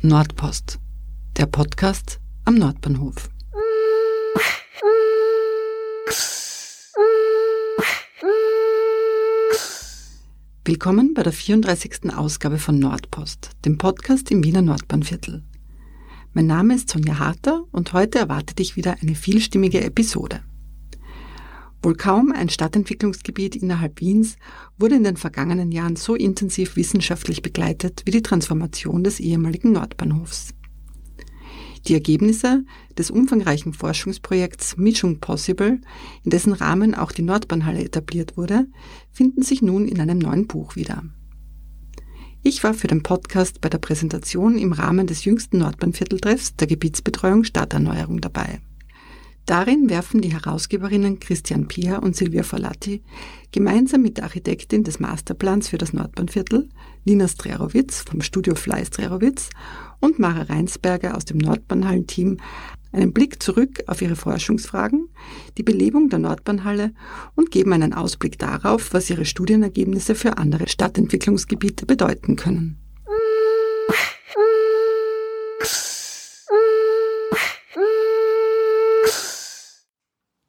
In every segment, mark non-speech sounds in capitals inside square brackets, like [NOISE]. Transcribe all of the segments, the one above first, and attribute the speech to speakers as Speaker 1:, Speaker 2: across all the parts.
Speaker 1: Nordpost, der Podcast am Nordbahnhof. Willkommen bei der 34. Ausgabe von Nordpost, dem Podcast im Wiener Nordbahnviertel. Mein Name ist Sonja Harter und heute erwartet dich wieder eine vielstimmige Episode. Wohl kaum ein Stadtentwicklungsgebiet innerhalb Wiens wurde in den vergangenen Jahren so intensiv wissenschaftlich begleitet wie die Transformation des ehemaligen Nordbahnhofs. Die Ergebnisse des umfangreichen Forschungsprojekts Mischung Possible, in dessen Rahmen auch die Nordbahnhalle etabliert wurde, finden sich nun in einem neuen Buch wieder. Ich war für den Podcast bei der Präsentation im Rahmen des jüngsten Nordbahnvierteltreffs der Gebietsbetreuung Stadterneuerung dabei. Darin werfen die Herausgeberinnen Christian Pier und Silvia Forlatti gemeinsam mit der Architektin des Masterplans für das Nordbahnviertel, Lina Strerowitz vom Studio Fly Strerowitz und Mara Reinsberger aus dem Nordbahnhallenteam einen Blick zurück auf ihre Forschungsfragen, die Belebung der Nordbahnhalle und geben einen Ausblick darauf, was ihre Studienergebnisse für andere Stadtentwicklungsgebiete bedeuten können.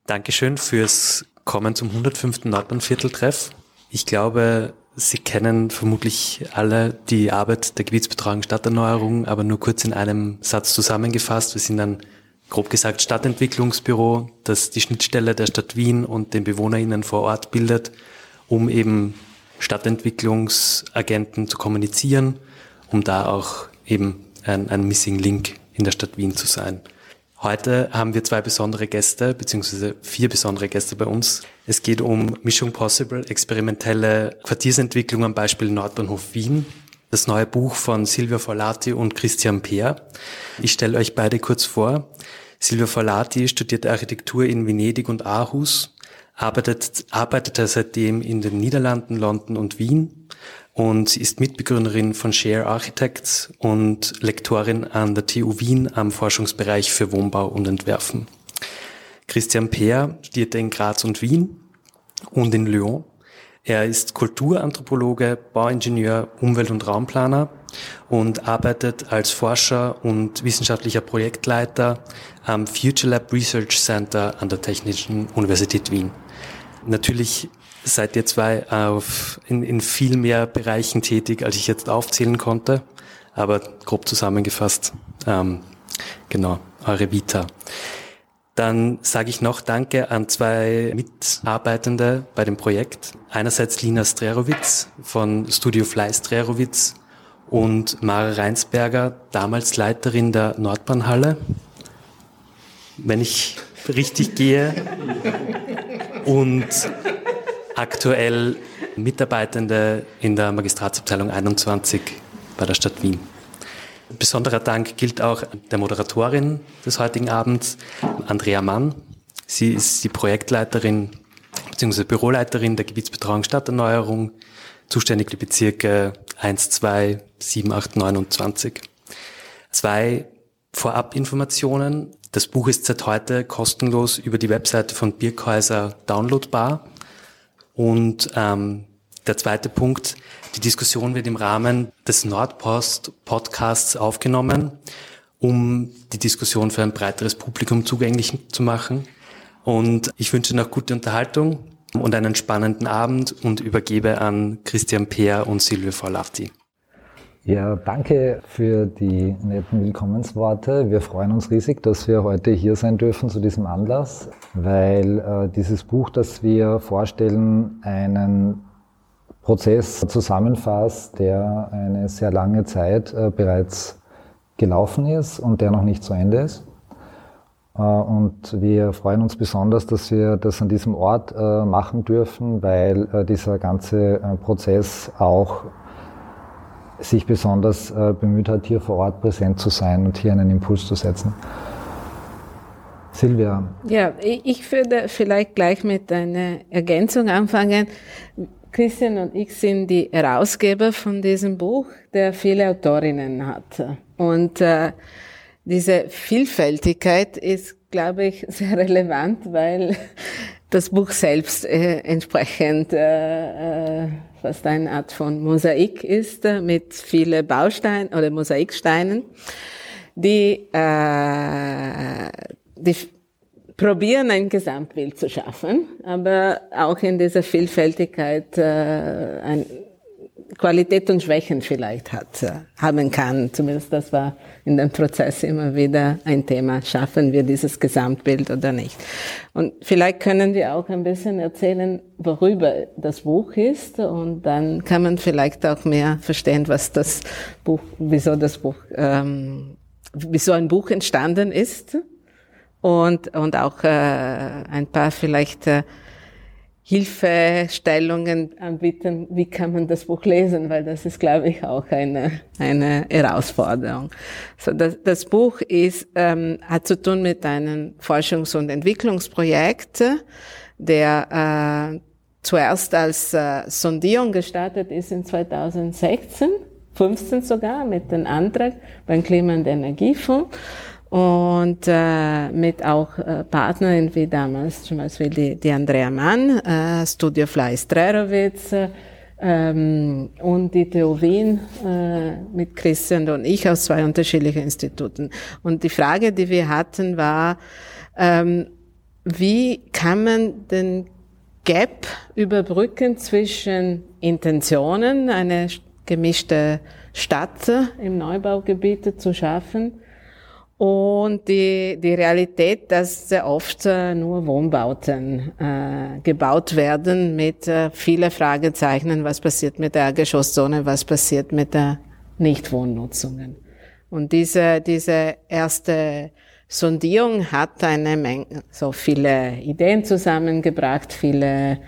Speaker 2: Dankeschön fürs Kommen zum 105. Nordbahnvierteltreff. Ich glaube, Sie kennen vermutlich alle die Arbeit der Gebietsbetreuung Stadterneuerung, aber nur kurz in einem Satz zusammengefasst. Wir sind ein, grob gesagt, Stadtentwicklungsbüro, das die Schnittstelle der Stadt Wien und den BewohnerInnen vor Ort bildet, um eben Stadtentwicklungsagenten zu kommunizieren, um da auch eben ein, ein Missing Link in der Stadt Wien zu sein. Heute haben wir zwei besondere Gäste, beziehungsweise vier besondere Gäste bei uns. Es geht um Mission Possible, experimentelle Quartiersentwicklung am Beispiel Nordbahnhof Wien. Das neue Buch von Silvia Forlati und Christian Peer. Ich stelle euch beide kurz vor. Silvia Forlati studiert Architektur in Venedig und Aarhus, arbeitet, arbeitete seitdem in den Niederlanden, London und Wien und sie ist Mitbegründerin von Share Architects und Lektorin an der TU Wien am Forschungsbereich für Wohnbau und Entwerfen. Christian Peer studierte in Graz und Wien und in Lyon. Er ist Kulturanthropologe, Bauingenieur, Umwelt- und Raumplaner und arbeitet als Forscher und wissenschaftlicher Projektleiter am Future Lab Research Center an der Technischen Universität Wien. Natürlich seid ihr zwei auf, in, in viel mehr Bereichen tätig, als ich jetzt aufzählen konnte. Aber grob zusammengefasst, ähm, genau, eure Vita. Dann sage ich noch Danke an zwei Mitarbeitende bei dem Projekt. Einerseits Lina Strerowitz von Studio Fly Strerowitz und Mara Reinsberger, damals Leiterin der Nordbahnhalle. Wenn ich richtig gehe. Und aktuell Mitarbeitende in der Magistratsabteilung 21 bei der Stadt Wien. Besonderer Dank gilt auch der Moderatorin des heutigen Abends, Andrea Mann. Sie ist die Projektleiterin bzw. Büroleiterin der Gebietsbetreuung Stadterneuerung, zuständig für Bezirke 1, 2, 7, 8, 9 und 20. Zwei Vorabinformationen. Das Buch ist seit heute kostenlos über die Webseite von Birkhäuser downloadbar. Und ähm, der zweite Punkt, die Diskussion wird im Rahmen des Nordpost-Podcasts aufgenommen, um die Diskussion für ein breiteres Publikum zugänglich zu machen. Und ich wünsche noch gute Unterhaltung und einen spannenden Abend und übergebe an Christian Peer und Silvia Forlafti.
Speaker 3: Ja, danke für die netten Willkommensworte. Wir freuen uns riesig, dass wir heute hier sein dürfen zu diesem Anlass, weil äh, dieses Buch, das wir vorstellen, einen Prozess zusammenfasst, der eine sehr lange Zeit äh, bereits gelaufen ist und der noch nicht zu Ende ist. Äh, und wir freuen uns besonders, dass wir das an diesem Ort äh, machen dürfen, weil äh, dieser ganze äh, Prozess auch sich besonders äh, bemüht hat, hier vor Ort präsent zu sein und hier einen Impuls zu setzen. Silvia.
Speaker 4: Ja, ich würde vielleicht gleich mit einer Ergänzung anfangen. Christian und ich sind die Herausgeber von diesem Buch, der viele Autorinnen hat. Und äh, diese Vielfältigkeit ist, glaube ich, sehr relevant, weil das Buch selbst äh, entsprechend äh, äh fast eine Art von Mosaik ist mit vielen Bausteinen oder Mosaiksteinen, die, äh, die probieren ein Gesamtbild zu schaffen, aber auch in dieser Vielfältigkeit äh, ein Qualität und Schwächen vielleicht hat, äh, haben kann. Zumindest das war in dem Prozess immer wieder ein Thema. Schaffen wir dieses Gesamtbild oder nicht? Und vielleicht können wir auch ein bisschen erzählen, worüber das Buch ist und dann kann man vielleicht auch mehr verstehen, was das Buch, wieso das Buch, ähm, wieso ein Buch entstanden ist und, und auch äh, ein paar vielleicht äh, Hilfestellungen anbieten, wie kann man das Buch lesen, weil das ist, glaube ich, auch eine, eine Herausforderung. So, das, das Buch ist, ähm, hat zu tun mit einem Forschungs- und Entwicklungsprojekt, der äh, zuerst als äh, Sondierung gestartet ist in 2016, 15 sogar, mit dem Antrag beim Klima- und Energiefonds und äh, mit auch äh, Partnern wie damals zum Beispiel die, die Andrea Mann, äh, Studio Fly Strerowitz ähm, und die TU Wien äh, mit Christian und ich aus zwei unterschiedlichen Instituten. Und die Frage, die wir hatten, war, ähm, wie kann man den Gap überbrücken zwischen Intentionen, eine gemischte Stadt im Neubaugebiet zu schaffen, und die, die Realität, dass sehr oft äh, nur Wohnbauten äh, gebaut werden mit äh, vielen Fragezeichen, was passiert mit der Geschosszone, was passiert mit der Nichtwohnnutzungen. Und diese, diese erste Sondierung hat eine Menge, so viele Ideen zusammengebracht, viele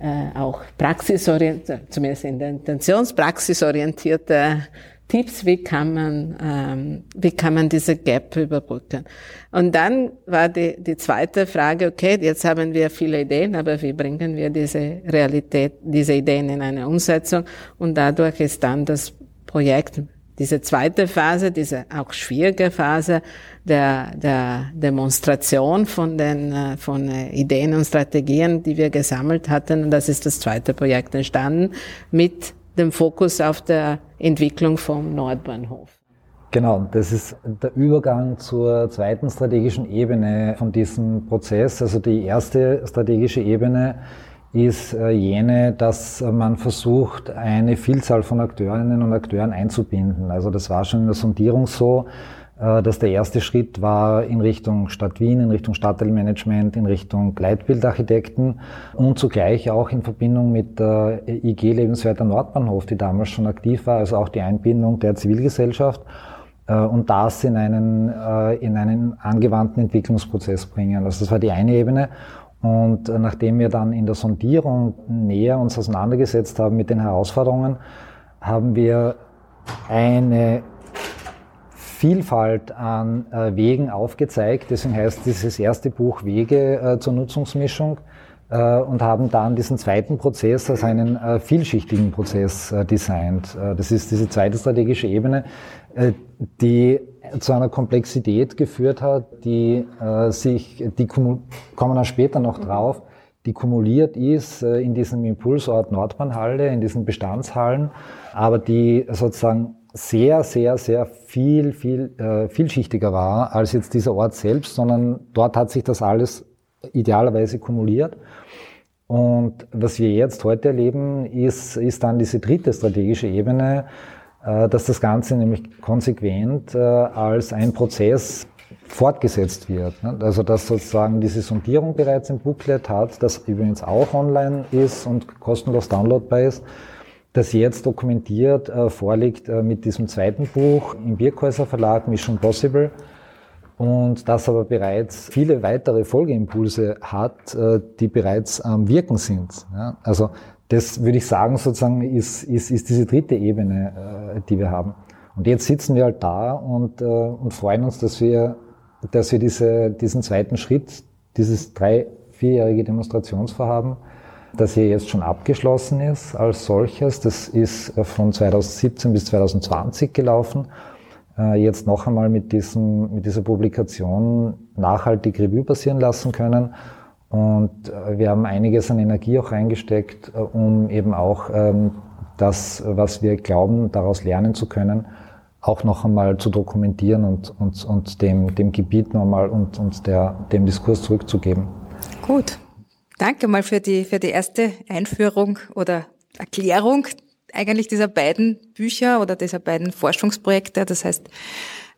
Speaker 4: äh, auch praxisorientierte, zumindest in der Intentionspraxisorientierte Tipps, wie kann man, ähm, wie kann man diese Gap überbrücken. Und dann war die, die zweite Frage, okay, jetzt haben wir viele Ideen, aber wie bringen wir diese Realität, diese Ideen in eine Umsetzung? Und dadurch ist dann das Projekt, diese zweite Phase, diese auch schwierige Phase der, der Demonstration von den, äh, von Ideen und Strategien, die wir gesammelt hatten. Und das ist das zweite Projekt entstanden mit dem Fokus auf der Entwicklung vom Nordbahnhof.
Speaker 3: Genau, das ist der Übergang zur zweiten strategischen Ebene von diesem Prozess. Also die erste strategische Ebene ist äh, jene, dass man versucht, eine Vielzahl von Akteurinnen und Akteuren einzubinden. Also das war schon in der Sondierung so, dass der erste Schritt war in Richtung Stadt Wien, in Richtung Stadtteilmanagement, in Richtung Gleitbildarchitekten und zugleich auch in Verbindung mit der IG Lebenswerter Nordbahnhof, die damals schon aktiv war, also auch die Einbindung der Zivilgesellschaft äh, und das in einen, äh, in einen angewandten Entwicklungsprozess bringen. Also das war die eine Ebene. Und nachdem wir dann in der Sondierung näher uns auseinandergesetzt haben mit den Herausforderungen, haben wir eine Vielfalt an äh, Wegen aufgezeigt. Deswegen heißt dieses erste Buch Wege äh, zur Nutzungsmischung äh, und haben dann diesen zweiten Prozess als einen äh, vielschichtigen Prozess äh, designt. Äh, das ist diese zweite strategische Ebene, die zu einer Komplexität geführt hat, die sich, die kommen wir später noch drauf, die kumuliert ist in diesem Impulsort Nordbahnhalle, in diesen Bestandshallen, aber die sozusagen sehr, sehr, sehr viel, viel, äh, vielschichtiger war als jetzt dieser Ort selbst, sondern dort hat sich das alles idealerweise kumuliert. Und was wir jetzt heute erleben, ist, ist dann diese dritte strategische Ebene, äh, dass das Ganze nämlich konsequent äh, als ein Prozess fortgesetzt wird. Ne? Also dass sozusagen diese Sondierung bereits im Booklet hat, das übrigens auch online ist und kostenlos downloadbar ist das jetzt dokumentiert äh, vorliegt äh, mit diesem zweiten Buch im Birkhäuser Verlag Mission Possible und das aber bereits viele weitere Folgeimpulse hat, äh, die bereits am Wirken sind. Also das würde ich sagen, sozusagen ist, ist, ist diese dritte Ebene, äh, die wir haben. Und jetzt sitzen wir halt da und, äh, und freuen uns, dass wir, dass wir diese, diesen zweiten Schritt, dieses drei, vierjährige Demonstrationsvorhaben, das hier jetzt schon abgeschlossen ist als solches. Das ist äh, von 2017 bis 2020 gelaufen. Äh, jetzt noch einmal mit, diesem, mit dieser Publikation nachhaltig Revue passieren lassen können Und äh, wir haben einiges an Energie auch reingesteckt, um eben auch ähm, das, was wir glauben, daraus lernen zu können, auch noch einmal zu dokumentieren und, und, und dem, dem Gebiet nochmal und, und der, dem Diskurs zurückzugeben.
Speaker 5: Gut. Danke mal für die, für die erste Einführung oder Erklärung eigentlich dieser beiden Bücher oder dieser beiden Forschungsprojekte. Das heißt,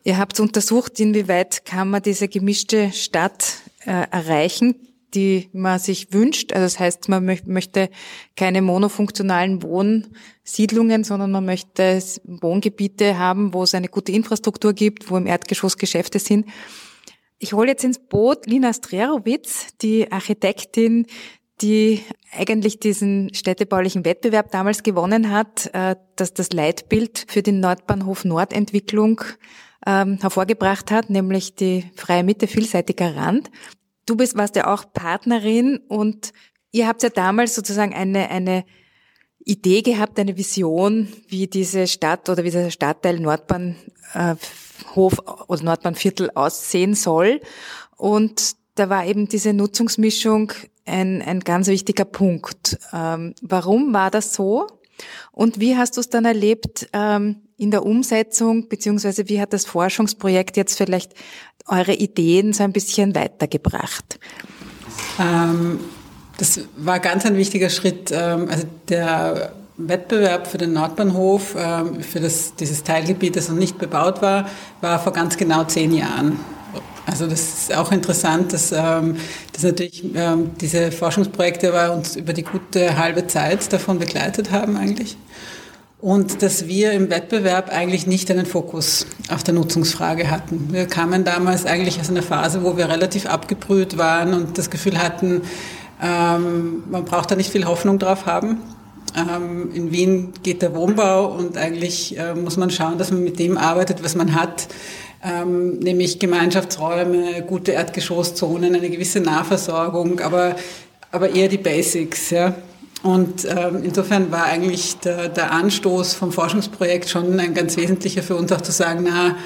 Speaker 5: ihr habt untersucht, inwieweit kann man diese gemischte Stadt äh, erreichen, die man sich wünscht. Also das heißt, man möchte keine monofunktionalen Wohnsiedlungen, sondern man möchte Wohngebiete haben, wo es eine gute Infrastruktur gibt, wo im Erdgeschoss Geschäfte sind. Ich hole jetzt ins Boot Lina Strerowitz, die Architektin, die eigentlich diesen städtebaulichen Wettbewerb damals gewonnen hat, äh, dass das Leitbild für die Nordbahnhof Nordentwicklung ähm, hervorgebracht hat, nämlich die freie Mitte vielseitiger Rand. Du bist, warst ja auch Partnerin und ihr habt ja damals sozusagen eine, eine Idee gehabt, eine Vision, wie diese Stadt oder wie dieser Stadtteil Nordbahnhof oder Nordbahnviertel aussehen soll. Und da war eben diese Nutzungsmischung ein, ein ganz wichtiger Punkt. Ähm, warum war das so? Und wie hast du es dann erlebt ähm, in der Umsetzung, beziehungsweise wie hat das Forschungsprojekt jetzt vielleicht eure Ideen so ein bisschen weitergebracht?
Speaker 6: Ähm, das war ganz ein wichtiger Schritt. Ähm, also der Wettbewerb für den Nordbahnhof, ähm, für das, dieses Teilgebiet, das noch nicht bebaut war, war vor ganz genau zehn Jahren. Also das ist auch interessant, dass, ähm, dass natürlich ähm, diese Forschungsprojekte uns über die gute halbe Zeit davon begleitet haben eigentlich. Und dass wir im Wettbewerb eigentlich nicht einen Fokus auf der Nutzungsfrage hatten. Wir kamen damals eigentlich aus einer Phase, wo wir relativ abgebrüht waren und das Gefühl hatten, ähm, man braucht da nicht viel Hoffnung drauf haben. Ähm, in Wien geht der Wohnbau und eigentlich äh, muss man schauen, dass man mit dem arbeitet, was man hat ähm, nämlich Gemeinschaftsräume, gute Erdgeschosszonen, eine gewisse Nahversorgung, aber, aber eher die Basics. Ja. Und ähm, insofern war eigentlich der, der Anstoß vom Forschungsprojekt schon ein ganz wesentlicher für uns auch zu sagen, na,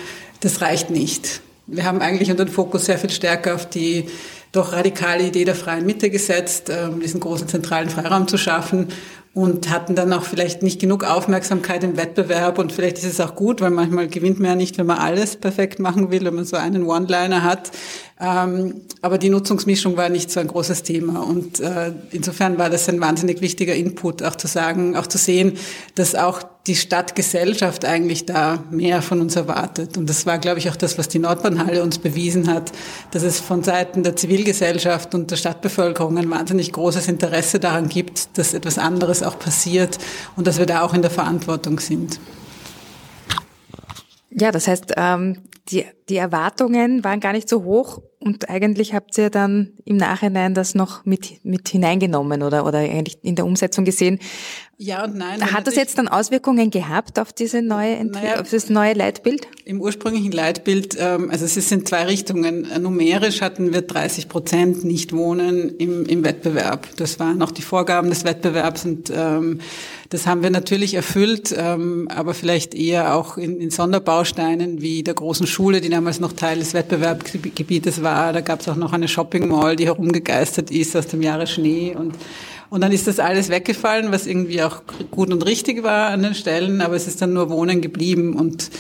Speaker 6: das reicht nicht. Wir haben eigentlich unseren Fokus sehr viel stärker auf die doch radikale Idee der freien Mitte gesetzt, diesen großen zentralen Freiraum zu schaffen und hatten dann auch vielleicht nicht genug Aufmerksamkeit im Wettbewerb und vielleicht ist es auch gut, weil manchmal gewinnt man ja nicht, wenn man alles perfekt machen will, wenn man so einen One-Liner hat. Ähm, aber die Nutzungsmischung war nicht so ein großes Thema und äh, insofern war das ein wahnsinnig wichtiger Input, auch zu sagen, auch zu sehen, dass auch die Stadtgesellschaft eigentlich da mehr von uns erwartet. Und das war, glaube ich, auch das, was die Nordbahnhalle uns bewiesen hat, dass es von Seiten der Zivilgesellschaft und der Stadtbevölkerung ein wahnsinnig großes Interesse daran gibt, dass etwas anderes auch passiert und dass wir da auch in der Verantwortung sind.
Speaker 5: Ja, das heißt, ähm, die, die Erwartungen waren gar nicht so hoch und eigentlich habt ihr dann im Nachhinein das noch mit, mit hineingenommen oder, oder eigentlich in der Umsetzung gesehen.
Speaker 6: Ja und nein.
Speaker 5: Hat das jetzt dann Auswirkungen gehabt auf diese neue, naja, auf das neue Leitbild?
Speaker 6: Im ursprünglichen Leitbild, ähm, also es sind zwei Richtungen. Numerisch hatten wir 30 Prozent nicht wohnen im, im Wettbewerb. Das waren noch die Vorgaben des Wettbewerbs und ähm, das haben wir natürlich erfüllt, ähm, aber vielleicht eher auch in, in Sonderbausteinen wie der großen Schule, die damals noch Teil des Wettbewerbsgebietes war. Da gab es auch noch eine Shopping Mall, die herumgegeistert ist aus dem Jahre Schnee und und dann ist das alles weggefallen, was irgendwie auch gut und richtig war an den Stellen, aber es ist dann nur Wohnen geblieben und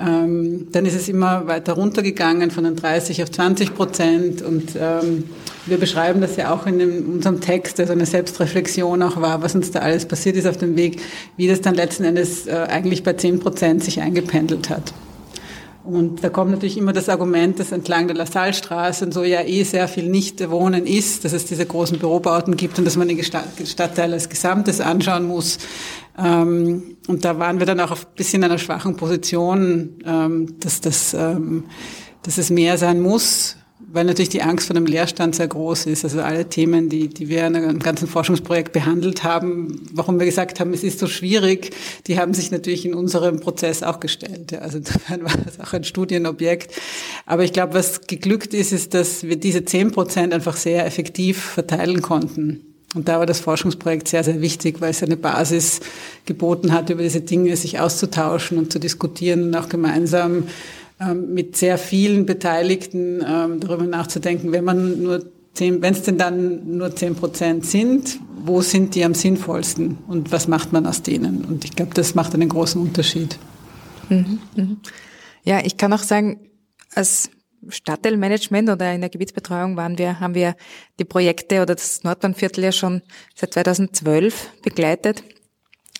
Speaker 6: ähm, dann ist es immer weiter runtergegangen von den 30 auf 20 Prozent und ähm, wir beschreiben das ja auch in dem, unserem Text, also eine Selbstreflexion auch war, was uns da alles passiert ist auf dem Weg, wie das dann letzten Endes äh, eigentlich bei 10 Prozent sich eingependelt hat. Und da kommt natürlich immer das Argument, dass entlang der LaSalle-Straße und so ja eh sehr viel Nicht-Wohnen ist, dass es diese großen Bürobauten gibt und dass man den Stadtteil als Gesamtes anschauen muss. Ähm, und da waren wir dann auch ein bisschen in einer schwachen Position, ähm, dass, das, ähm, dass es mehr sein muss weil natürlich die Angst vor dem Leerstand sehr groß ist. Also alle Themen, die, die wir in einem ganzen Forschungsprojekt behandelt haben, warum wir gesagt haben, es ist so schwierig, die haben sich natürlich in unserem Prozess auch gestellt. Also insofern war das auch ein Studienobjekt. Aber ich glaube, was geglückt ist, ist, dass wir diese zehn Prozent einfach sehr effektiv verteilen konnten. Und da war das Forschungsprojekt sehr, sehr wichtig, weil es eine Basis geboten hat, über diese Dinge sich auszutauschen und zu diskutieren und auch gemeinsam mit sehr vielen Beteiligten ähm, darüber nachzudenken, wenn man nur wenn es denn dann nur 10 Prozent sind, wo sind die am sinnvollsten und was macht man aus denen? Und ich glaube, das macht einen großen Unterschied.
Speaker 5: Mhm, mhm. Ja, ich kann auch sagen, als Stadtteilmanagement oder in der Gebietsbetreuung waren wir, haben wir die Projekte oder das Nordbahnviertel ja schon seit 2012 begleitet.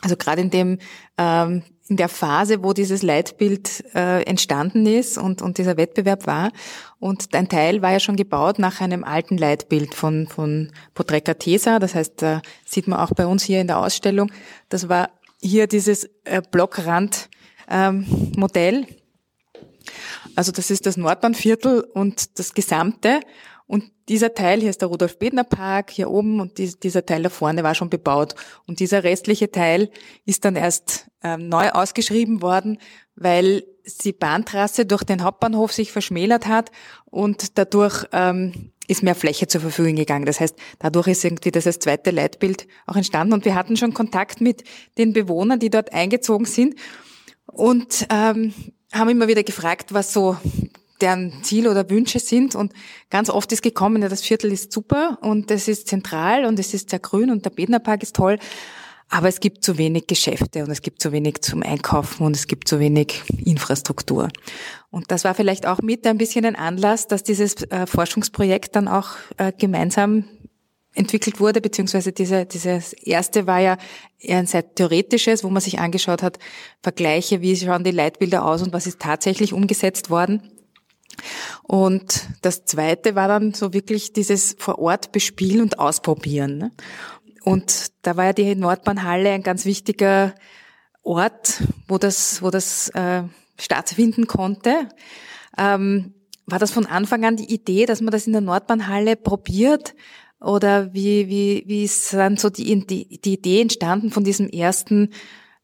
Speaker 5: Also gerade in dem ähm, in der Phase, wo dieses Leitbild äh, entstanden ist und, und dieser Wettbewerb war. Und ein Teil war ja schon gebaut nach einem alten Leitbild von, von Potreca Tesa. Das heißt, da sieht man auch bei uns hier in der Ausstellung. Das war hier dieses äh, Blockrand-Modell. Ähm, also das ist das Nordbahnviertel und das Gesamte. Und dieser Teil, hier ist der Rudolf-Bedner-Park, hier oben und die, dieser Teil da vorne war schon bebaut. Und dieser restliche Teil ist dann erst ähm, neu ausgeschrieben worden, weil die Bahntrasse durch den Hauptbahnhof sich verschmälert hat und dadurch ähm, ist mehr Fläche zur Verfügung gegangen. Das heißt, dadurch ist irgendwie das als zweite Leitbild auch entstanden und wir hatten schon Kontakt mit den Bewohnern, die dort eingezogen sind und ähm, haben immer wieder gefragt, was so deren Ziel oder Wünsche sind. Und ganz oft ist gekommen, ja, das Viertel ist super und es ist zentral und es ist sehr grün und der Bednerpark ist toll. Aber es gibt zu wenig Geschäfte und es gibt zu wenig zum Einkaufen und es gibt zu wenig Infrastruktur. Und das war vielleicht auch mit ein bisschen ein Anlass, dass dieses äh, Forschungsprojekt dann auch äh, gemeinsam entwickelt wurde, beziehungsweise diese, dieses erste war ja eher ein sehr theoretisches, wo man sich angeschaut hat, Vergleiche, wie schauen die Leitbilder aus und was ist tatsächlich umgesetzt worden. Und das zweite war dann so wirklich dieses vor Ort bespielen und ausprobieren. Ne? Und da war ja die Nordbahnhalle ein ganz wichtiger Ort, wo das, wo das äh, stattfinden konnte. Ähm, war das von Anfang an die Idee, dass man das in der Nordbahnhalle probiert? Oder wie, wie, wie ist dann so die, die, die Idee entstanden von diesem ersten,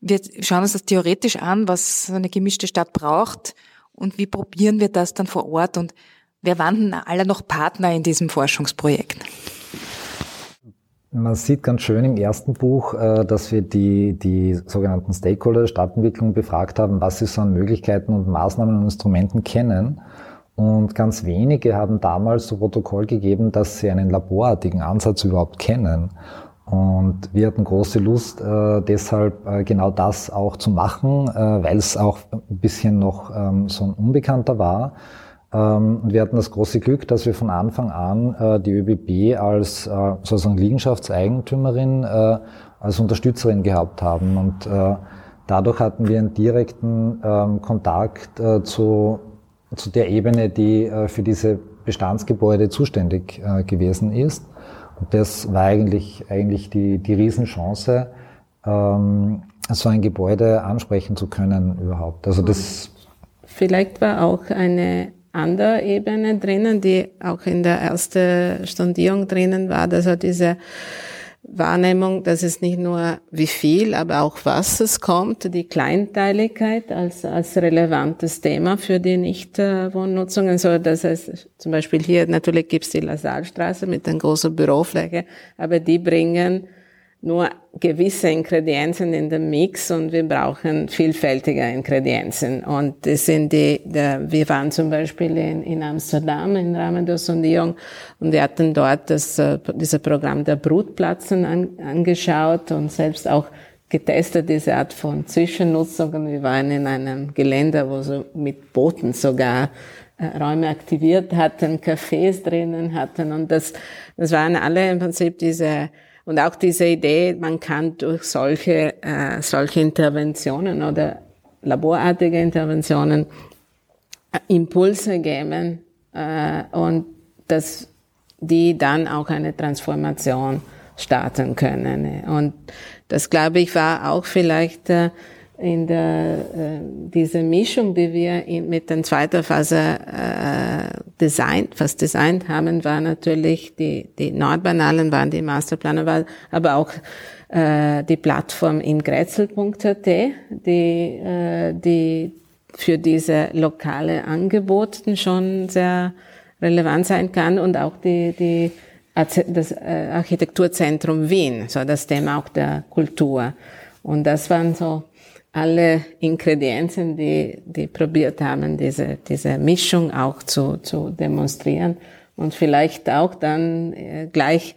Speaker 5: wir schauen uns das theoretisch an, was eine gemischte Stadt braucht und wie probieren wir das dann vor Ort und wer waren alle noch Partner in diesem Forschungsprojekt?
Speaker 3: Man sieht ganz schön im ersten Buch, äh, dass wir die, die sogenannten Stakeholder der Stadtentwicklung befragt haben, was sie so an Möglichkeiten und Maßnahmen und Instrumenten kennen. Und ganz wenige haben damals zu Protokoll gegeben, dass sie einen laborartigen Ansatz überhaupt kennen. Und wir hatten große Lust, äh, deshalb äh, genau das auch zu machen, äh, weil es auch ein bisschen noch ähm, so ein Unbekannter war. Ähm, und wir hatten das große Glück, dass wir von Anfang an äh, die ÖBB als äh, sozusagen Liegenschaftseigentümerin äh, als Unterstützerin gehabt haben. Und dadurch hatten wir einen direkten ähm, Kontakt zu, zu der Ebene, die für diese Bestandsgebäude zuständig gewesen ist. Und das war eigentlich, eigentlich die, die Riesenchance, ähm, so ein Gebäude ansprechen zu können überhaupt. Also das
Speaker 4: Vielleicht war auch eine andere Ebene drinnen, die auch in der ersten Stundierung drinnen war, also diese Wahrnehmung, dass es nicht nur wie viel, aber auch was es kommt, die Kleinteiligkeit als, als relevantes Thema für die Nichtwohnnutzungen. So, das heißt, zum Beispiel hier natürlich gibt es die Lassalstraße mit einer großen Bürofläche, aber die bringen nur gewisse Ingredienzen in den Mix und wir brauchen vielfältige Ingredienzen. Und das sind die, der, wir waren zum Beispiel in, in Amsterdam im Rahmen der Sondierung und wir hatten dort das, äh, dieses Programm der Brutplatzen an, angeschaut und selbst auch getestet, diese Art von Zwischennutzung. wir waren in einem Gelände, wo so mit Booten sogar äh, Räume aktiviert hatten, Cafés drinnen hatten und das, das waren alle im Prinzip diese und auch diese Idee, man kann durch solche, äh, solche Interventionen oder laborartige Interventionen äh, Impulse geben äh, und dass die dann auch eine Transformation starten können. Und das, glaube ich, war auch vielleicht äh, in der äh, diese Mischung, die wir in, mit der zweiten Phase äh, designt, fast designt haben, war natürlich die die Nordbanalen waren die Masterplaner, war, aber auch äh, die Plattform in grätzel.at, die äh, die für diese lokale Angebote schon sehr relevant sein kann und auch die die das äh, Architekturzentrum Wien, so das Thema auch der Kultur. Und das waren so alle Ingredienzen, die, die probiert haben, diese, diese Mischung auch zu, zu demonstrieren. Und vielleicht auch dann äh, gleich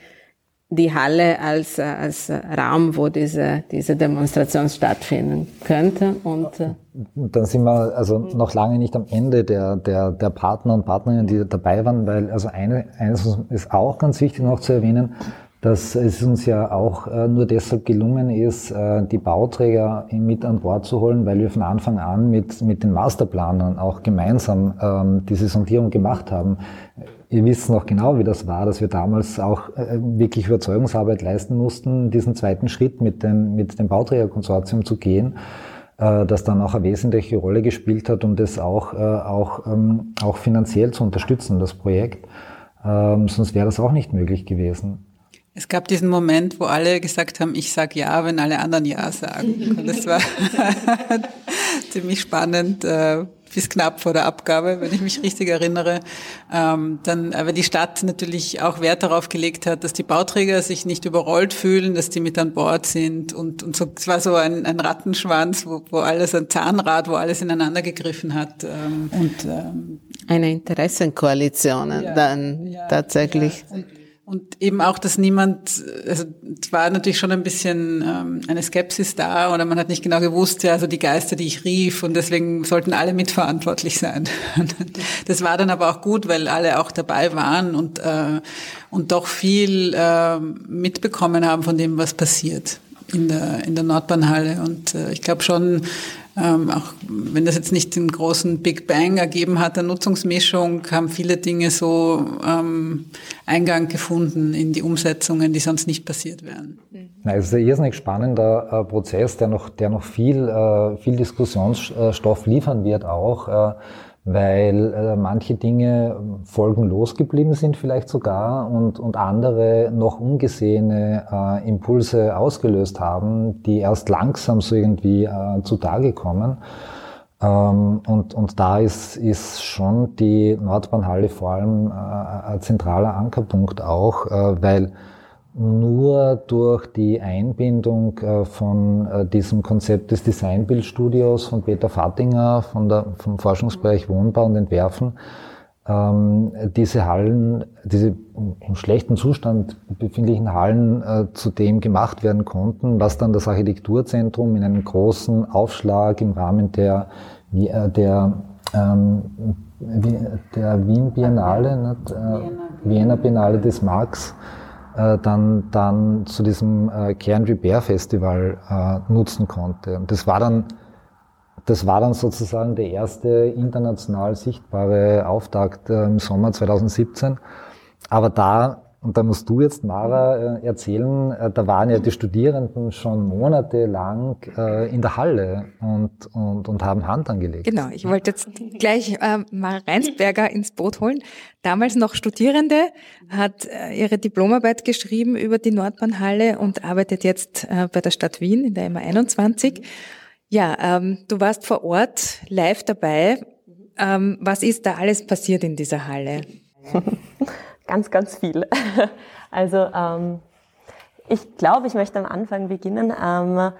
Speaker 4: die Halle als, äh, als Raum, wo diese, diese Demonstration stattfinden könnte. Und, äh
Speaker 3: dann sind wir also noch lange nicht am Ende der, der, der Partner und Partnerinnen, die dabei waren, weil also eine, eines ist auch ganz wichtig noch zu erwähnen, dass es uns ja auch äh, nur deshalb gelungen ist, äh, die Bauträger mit an Bord zu holen, weil wir von Anfang an mit, mit den Masterplanern auch gemeinsam ähm, diese Sondierung gemacht haben. Ihr wisst noch genau, wie das war, dass wir damals auch äh, wirklich Überzeugungsarbeit leisten mussten, diesen zweiten Schritt mit, den, mit dem Bauträgerkonsortium zu gehen, das dann auch eine wesentliche Rolle gespielt hat, um das auch, auch, ähm, auch finanziell zu unterstützen, das Projekt. Ähm, sonst wäre das auch nicht möglich gewesen.
Speaker 6: Es gab diesen Moment, wo alle gesagt haben, ich sag ja, wenn alle anderen ja sagen. Und das war [LAUGHS] ziemlich spannend, äh, bis knapp vor der Abgabe, wenn ich mich richtig erinnere. Ähm, dann, aber die Stadt natürlich auch Wert darauf gelegt hat, dass die Bauträger sich nicht überrollt fühlen, dass die mit an Bord sind und, und so, es war so ein, ein Rattenschwanz, wo, wo alles ein Zahnrad, wo alles ineinander gegriffen hat. Ähm, und, ähm,
Speaker 4: Eine Interessenkoalition ja, dann ja, tatsächlich.
Speaker 6: Ja. Und eben auch, dass niemand, also es war natürlich schon ein bisschen ähm, eine Skepsis da oder man hat nicht genau gewusst, ja, also die Geister, die ich rief und deswegen sollten alle mitverantwortlich sein. [LAUGHS] Das war dann aber auch gut, weil alle auch dabei waren und, äh, und doch viel äh, mitbekommen haben von dem, was passiert in der, in der Nordbahnhalle. Und äh, ich glaube schon, ähm, auch wenn das jetzt nicht den großen Big Bang ergeben hat, der Nutzungsmischung, haben viele Dinge so ähm, Eingang gefunden in die Umsetzungen, die sonst nicht passiert wären.
Speaker 3: Na, es ist ein irrsinnig spannender äh, Prozess, der noch, der noch viel, äh, viel Diskussionsstoff liefern wird auch. Äh, weil äh, manche Dinge folgenlos geblieben sind vielleicht sogar und, und andere noch ungesehene äh, Impulse ausgelöst haben, die erst langsam so irgendwie äh, zutage kommen. Ähm, und, und da ist, ist schon die Nordbahnhalle vor allem äh, ein zentraler Ankerpunkt auch, äh, weil nur durch die Einbindung äh, von äh, diesem Konzept des Designbildstudios von Peter Fattinger von der, vom Forschungsbereich Wohnbau und Entwerfen ähm, diese Hallen, diese im schlechten Zustand befindlichen Hallen äh, zu dem gemacht werden konnten, was dann das Architekturzentrum in einem großen Aufschlag im Rahmen der, der, ähm, der Wien Biennale, Wiener Biennale des Marx, äh, dann, dann zu diesem äh, Cairn Repair Festival äh, nutzen konnte. Und das war dann, das war dann sozusagen der erste international sichtbare Auftakt äh, im Sommer 2017. Aber da und da musst du jetzt, Mara, äh, erzählen, äh, da waren ja die Studierenden schon monatelang äh, in der Halle und, und, und haben Hand angelegt.
Speaker 5: Genau, ich wollte jetzt gleich äh, Mara Reinsberger ins Boot holen. Damals noch Studierende, hat ihre Diplomarbeit geschrieben über die Nordbahnhalle und arbeitet jetzt äh, bei der Stadt Wien in der MA21. Ja, ähm, du warst vor Ort live dabei. Ähm, was ist da alles passiert in dieser Halle? [LAUGHS]
Speaker 7: ganz, ganz viel. [LAUGHS] Also ähm, ich glaube, ich möchte am Anfang beginnen. Ähm,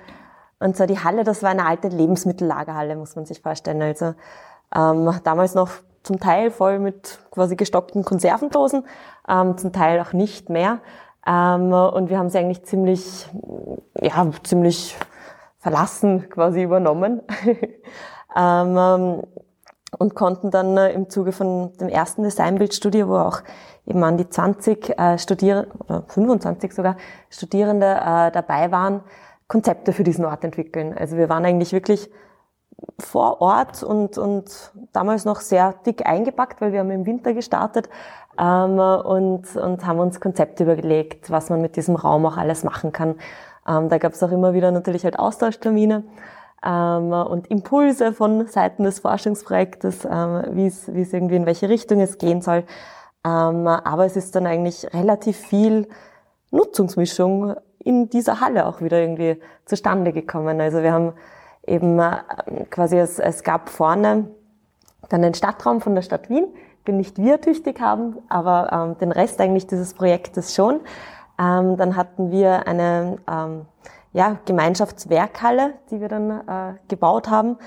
Speaker 7: und zwar die Halle, das war eine alte Lebensmittellagerhalle, muss man sich vorstellen. Also ähm, damals noch zum Teil voll mit quasi gestockten Konservendosen, ähm, zum Teil auch nicht mehr. Ähm, und wir haben sie eigentlich ziemlich, ja, ziemlich verlassen quasi übernommen. [LAUGHS] ähm, und konnten dann äh, im Zuge von dem ersten Designbildstudio, wo auch eben an die 20 äh, Studierende, oder 25 sogar Studierende äh, dabei waren, Konzepte für diesen Ort entwickeln. Also wir waren eigentlich wirklich vor Ort und, und damals noch sehr dick eingepackt, weil wir haben im Winter gestartet ähm, und, und haben uns Konzepte überlegt, was man mit diesem Raum auch alles machen kann. Ähm, da gab es auch immer wieder natürlich halt Austauschtermine und Impulse von Seiten des Forschungsprojektes, ähm, wie es irgendwie in welche Richtung es gehen soll. Ähm, aber es ist dann eigentlich relativ viel Nutzungsmischung in dieser Halle auch wieder irgendwie zustande gekommen. Also wir haben eben äh, quasi, es, es gab vorne dann den Stadtraum von der Stadt Wien, den nicht wir tüchtig haben, aber ähm, den Rest eigentlich dieses Projektes schon. Ähm, dann hatten wir eine ähm, ja, Gemeinschaftswerkhalle, die wir dann äh, gebaut haben.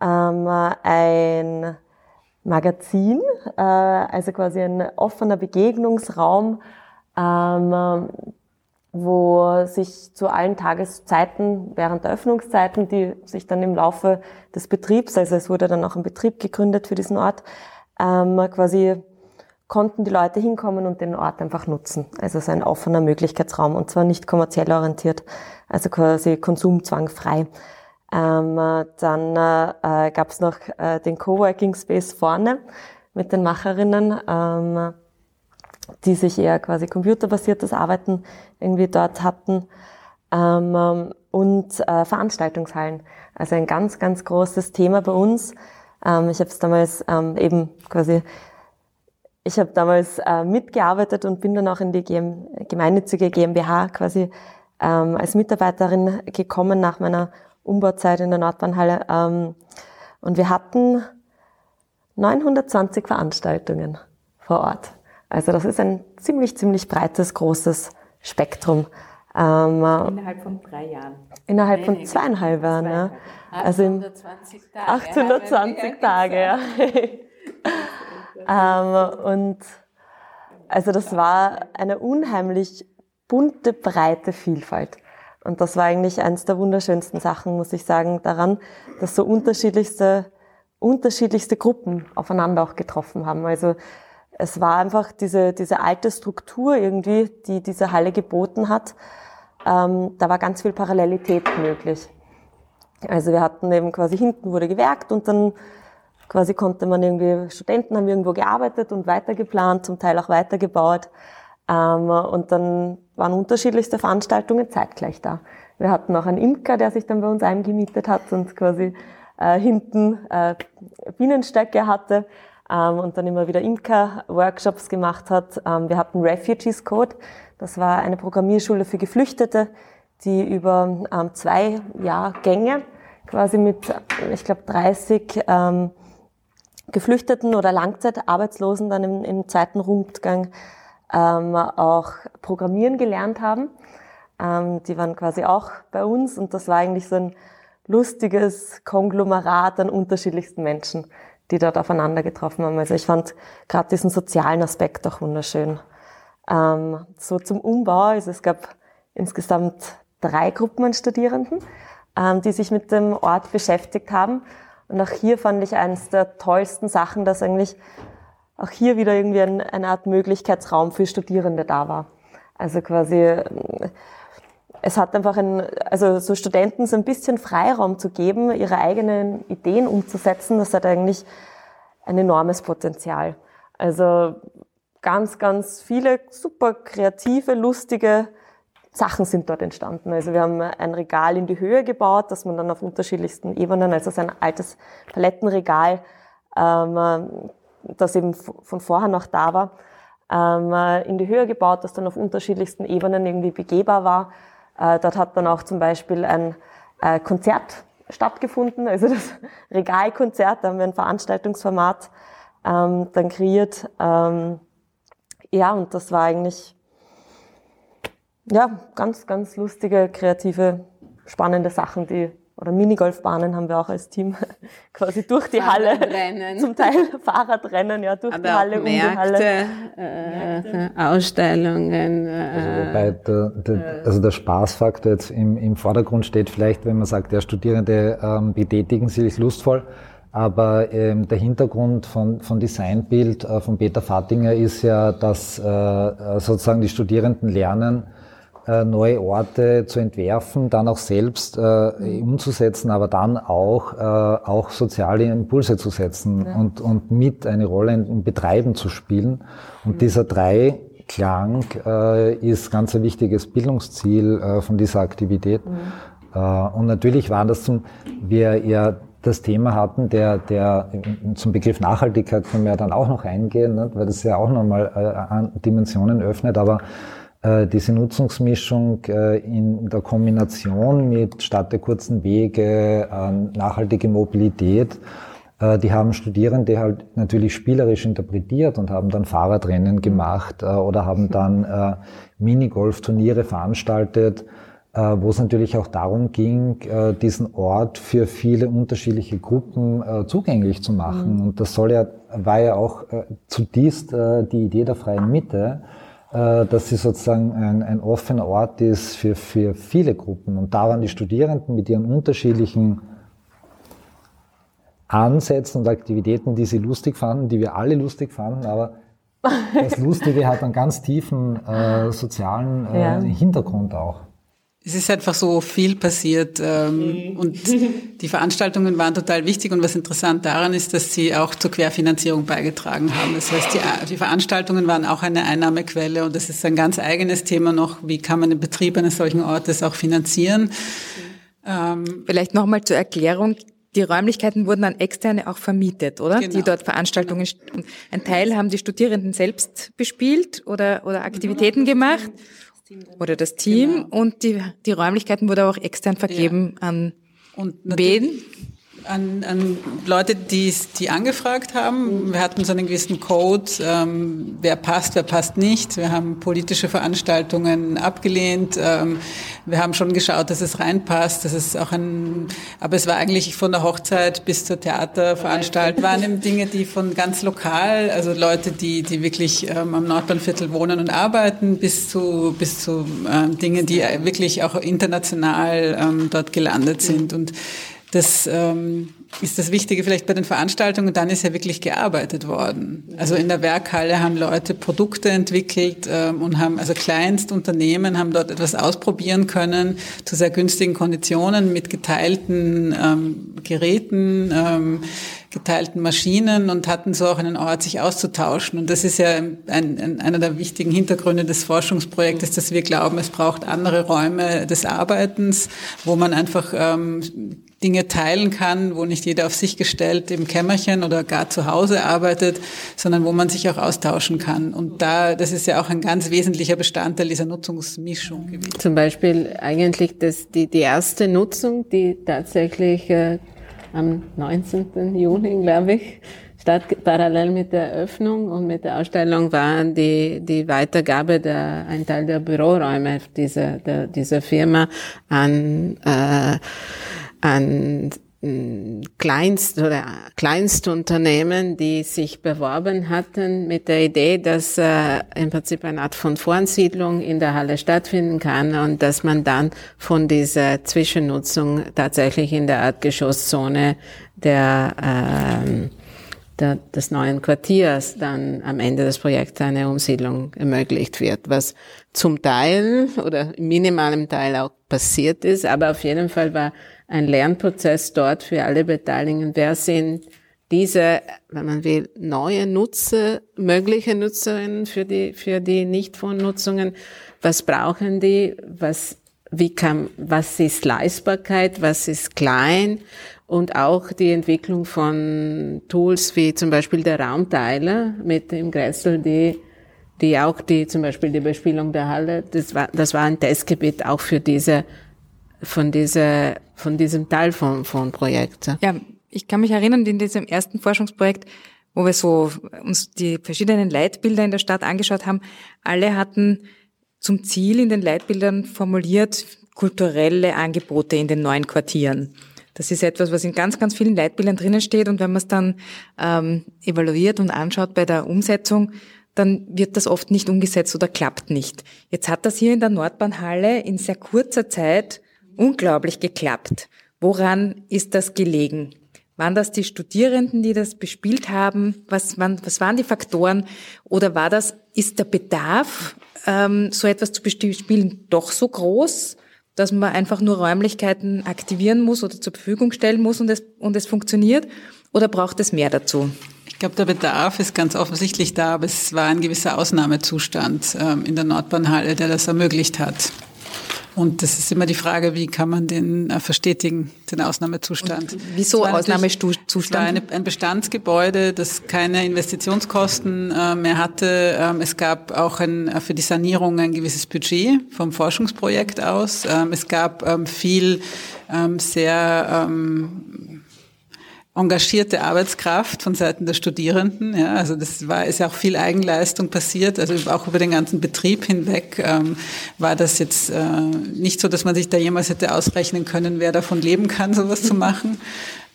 Speaker 7: Ähm, ein Magazin, äh, also quasi ein offener Begegnungsraum, ähm, wo sich zu allen Tageszeiten während der Öffnungszeiten, die sich dann im Laufe des Betriebs, also es wurde dann auch ein Betrieb gegründet für diesen Ort, ähm, quasi konnten die Leute hinkommen und den Ort einfach nutzen. Also so ein offener Möglichkeitsraum und zwar nicht kommerziell orientiert, also quasi konsumzwangfrei. Ähm, dann äh, gab es noch äh, den Coworking Space vorne mit den Macherinnen. Ähm, die sich eher quasi computerbasiertes Arbeiten irgendwie dort hatten. Ähm, und äh, Veranstaltungshallen. Also ein ganz, ganz großes Thema bei uns. Ähm, ich habe es damals ähm, eben quasi, ich habe damals äh, mitgearbeitet und bin dann auch in die GM, gemeinnützige GmbH quasi ähm, als Mitarbeiterin gekommen nach meiner Umbauzeit in der Nordbahnhalle. Ähm, und wir hatten 920 Veranstaltungen vor Ort. Also das ist ein ziemlich, ziemlich breites, großes Spektrum.
Speaker 5: Ähm, innerhalb von drei Jahren.
Speaker 7: Innerhalb von zweieinhalb Jahren, ja. Also 820 Tage. 820 Tage, ja. Ähm, und also das war eine unheimlich bunte, breite Vielfalt. Und das war eigentlich eines der wunderschönsten Sachen, muss ich sagen, daran, dass so unterschiedlichste, unterschiedlichste Gruppen aufeinander auch getroffen haben. Also es war einfach diese, diese alte Struktur irgendwie, die diese Halle geboten hat. Ähm, da war ganz viel Parallelität möglich. Also wir hatten eben quasi hinten wurde gewerkt und dann quasi konnte man irgendwie, Studenten haben irgendwo gearbeitet und weitergeplant, zum Teil auch weitergebaut. Ähm, und dann waren unterschiedlichste Veranstaltungen zeitgleich da. Wir hatten auch einen Imker, der sich dann bei uns eingemietet hat und quasi äh, hinten äh, Bienenstöcke hatte ähm, und dann immer wieder Imker-Workshops gemacht hat. Ähm, wir hatten Refugees Code, das war eine Programmierschule für Geflüchtete, die über zwei Jahrgänge quasi mit, ich glaube, 30 ähm, Geflüchteten oder Langzeitarbeitslosen dann im, im zweiten Rundgang ähm, auch Programmieren gelernt haben. Ähm, die waren quasi auch bei uns und das war eigentlich so ein lustiges Konglomerat an unterschiedlichsten Menschen die dort aufeinander getroffen haben. Also ich fand gerade diesen sozialen Aspekt auch wunderschön. Ähm, so zum Umbau, also es gab insgesamt drei Gruppen an Studierenden, ähm, die sich mit dem Ort beschäftigt haben. Und auch hier fand ich eines der tollsten Sachen, dass eigentlich auch hier wieder irgendwie ein, eine Art Möglichkeitsraum für Studierende da war. Also quasi es hat einfach ein, also so Studenten so ein bisschen Freiraum zu geben, ihre eigenen Ideen umzusetzen, das hat eigentlich ein enormes Potenzial. Also ganz, ganz viele super kreative, lustige Sachen sind dort entstanden. Also wir haben ein Regal in die Höhe gebaut, dass man dann auf unterschiedlichsten Ebenen, also sein altes Palettenregal, ähm, das eben von vorher noch da war, ähm, in die Höhe gebaut, das dann auf unterschiedlichsten Ebenen irgendwie begehbar war. Äh, dort hat dann auch zum Beispiel ein äh, Konzert stattgefunden, also das [LAUGHS] Regalkonzert, da haben wir ein Veranstaltungsformat ähm, dann kreiert. Ähm, ja, und das war eigentlich ja ganz, ganz lustige, kreative, spannende Sachen, die oder Minigolfbahnen haben wir auch als Team [LAUGHS] quasi durch die Halle. Zum Teil [LAUGHS] Fahrradrennen, ja, durch
Speaker 4: Aber
Speaker 7: die Halle,
Speaker 4: Märkte,
Speaker 7: um die Halle.
Speaker 4: Äh, Ausstellungen. Äh,
Speaker 3: also, wobei der, der, also der Spaßfaktor jetzt im, im Vordergrund steht, vielleicht, wenn man sagt, ja, Studierende ähm, betätigen sich lustvoll. Aber ähm, der Hintergrund von, von Designbild äh, von Peter Fattinger ist ja, dass äh, äh sozusagen die Studierenden lernen, äh, neue Orte zu entwerfen, dann auch selbst äh, umzusetzen, aber dann auch, äh, auch soziale Impulse zu setzen ja. und, und mit eine Rolle im Betreiben zu spielen. Und mhm. dieser Dreiklang äh, ist ganz ein wichtiges Bildungsziel äh, von dieser Aktivität. Mhm. Äh, und natürlich war das zum, wir ja das Thema hatten, der, der zum Begriff Nachhaltigkeit können wir ja dann auch noch eingehen, ne, weil das ja auch nochmal äh, Dimensionen öffnet, aber äh, diese Nutzungsmischung äh, in der Kombination mit statt der kurzen Wege, nachhaltige Mobilität, äh, die haben Studierende halt natürlich spielerisch interpretiert und haben dann Fahrradrennen gemacht oder haben dann Minigolf-Turniere veranstaltet, äh, wo es natürlich auch darum ging, äh, diesen Ort für viele unterschiedliche Gruppen äh, zugänglich zu machen. Mhm. Und das soll ja, war ja auch zutiefst die Idee der freien Mitte, dass sie sozusagen ein, ein offener Ort ist für, für viele Gruppen. Und da waren die Studierenden mit ihren unterschiedlichen Ansätzen und Aktivitäten, die sie lustig fanden, die wir alle lustig fanden, aber [LAUGHS] das Lustige hat einen ganz tiefen äh, sozialen äh, ja. Hintergrund auch.
Speaker 6: Es ist einfach so viel passiert ähm, mhm. und die Veranstaltungen waren total wichtig und was interessant daran ist, dass sie auch zur Querfinanzierung beigetragen haben. Das heißt, die, die Veranstaltungen waren auch eine Einnahmequelle und das ist ein ganz eigenes Thema noch, wie kann man den Betrieb eines solchen Ortes auch finanzieren.
Speaker 5: Ähm, Vielleicht nochmal zur Erklärung. Die Räumlichkeiten wurden an Externe auch vermietet, oder? Genau. Die dort Veranstaltungen. Genau. Ein Teil haben die Studierenden selbst bespielt oder, oder Aktivitäten gemacht oder das Team genau. und die, die Räumlichkeiten wurde auch extern vergeben ja. an und wen?
Speaker 6: An, an Leute, die die angefragt haben. Wir hatten so einen gewissen Code, ähm, wer passt, wer passt nicht. Wir haben politische Veranstaltungen abgelehnt. Ähm, wir haben schon geschaut, dass es reinpasst. Das ist auch ein, aber es war eigentlich von der Hochzeit bis zur Theaterveranstaltung waren eben Dinge, die von ganz lokal, also Leute, die die wirklich ähm, am Nordbahnviertel wohnen und arbeiten, bis zu bis zu ähm, Dinge, die wirklich auch international ähm, dort gelandet sind und das ähm, ist das Wichtige vielleicht bei den Veranstaltungen. Dann ist ja wirklich gearbeitet worden. Also in der Werkhalle haben Leute Produkte entwickelt ähm, und haben, also Kleinstunternehmen haben dort etwas ausprobieren können zu sehr günstigen Konditionen mit geteilten ähm, Geräten. Ähm, geteilten Maschinen und hatten so auch einen Ort, sich auszutauschen. Und das ist ja ein, ein, einer der wichtigen Hintergründe des Forschungsprojektes, dass wir glauben, es braucht andere Räume des Arbeitens, wo man einfach ähm, Dinge teilen kann, wo nicht jeder auf sich gestellt im Kämmerchen oder gar zu Hause arbeitet, sondern wo man sich auch austauschen kann. Und da, das ist ja auch ein ganz wesentlicher Bestandteil dieser Nutzungsmischung gewesen.
Speaker 4: Zum Beispiel eigentlich das, die, die erste Nutzung, die tatsächlich äh, am 19. Juni, glaube ich, statt parallel mit der Eröffnung und mit der Ausstellung war die, die Weitergabe der, ein Teil der Büroräume dieser, der, dieser Firma an, äh, an hm, Kleinst- oder Kleinstunternehmen, die sich beworben hatten mit der Idee, dass äh, im Prinzip eine Art von Voransiedlung in der Halle stattfinden kann und dass man dann von dieser Zwischennutzung tatsächlich in der Erdgeschosszone der, äh, der, des neuen Quartiers dann am Ende des Projekts eine Umsiedlung ermöglicht wird, was zum Teil oder im minimalen Teil auch passiert ist, aber auf jeden Fall war ein Lernprozess dort für alle Beteiligten. Wer sind diese, wenn man will, neue Nutzer, mögliche Nutzerinnen für die, für die Nicht-Phone-Nutzungen? Was brauchen die? Was, wie kann, was ist Leistbarkeit? Was ist klein? Und auch die Entwicklung von Tools wie zum Beispiel der Raumteiler mit dem Gressel, die die auch die, zum Beispiel die Bespielung der Halle, das war, das war ein Testgebiet auch für diese von dieser, von diesem Teil von, von Projekt.
Speaker 5: Ja, ich kann mich erinnern, in diesem ersten Forschungsprojekt, wo wir so uns die verschiedenen Leitbilder in der Stadt angeschaut haben, alle hatten zum Ziel in den Leitbildern formuliert kulturelle Angebote in den neuen Quartieren. Das ist etwas, was in ganz, ganz vielen Leitbildern drinnen steht und wenn man es dann ähm, evaluiert und anschaut bei der Umsetzung, dann wird das oft nicht umgesetzt oder klappt nicht. Jetzt hat das hier in der Nordbahnhalle in sehr kurzer Zeit unglaublich geklappt. Woran ist das gelegen? Waren das die Studierenden, die das bespielt haben? Was waren, was waren die Faktoren? Oder war das, ist der Bedarf, ähm, so etwas zu bespielen, doch so groß, dass man einfach nur Räumlichkeiten aktivieren muss oder zur Verfügung stellen muss und es, und es funktioniert? Oder braucht es mehr dazu?
Speaker 6: Ich glaube, der Bedarf ist ganz offensichtlich da, aber es war ein gewisser Ausnahmezustand ähm, in der Nordbahnhalle, der das ermöglicht hat. Und das ist immer die Frage, wie kann man den äh, verstetigen, den Ausnahmezustand. Und
Speaker 5: wieso Ausnahmezustand?
Speaker 6: War eine, ein Bestandsgebäude, das keine Investitionskosten äh, mehr hatte. Ähm, es gab auch ein, äh, für die Sanierung ein gewisses Budget vom Forschungsprojekt aus. Ähm, es gab ähm, viel ähm, sehr ähm, engagierte Arbeitskraft von Seiten der Studierenden. Ja, also das war ist ja auch viel Eigenleistung passiert. Also auch über den ganzen Betrieb hinweg ähm, war das jetzt äh, nicht so, dass man sich da jemals hätte ausrechnen können, wer davon leben kann, sowas zu machen.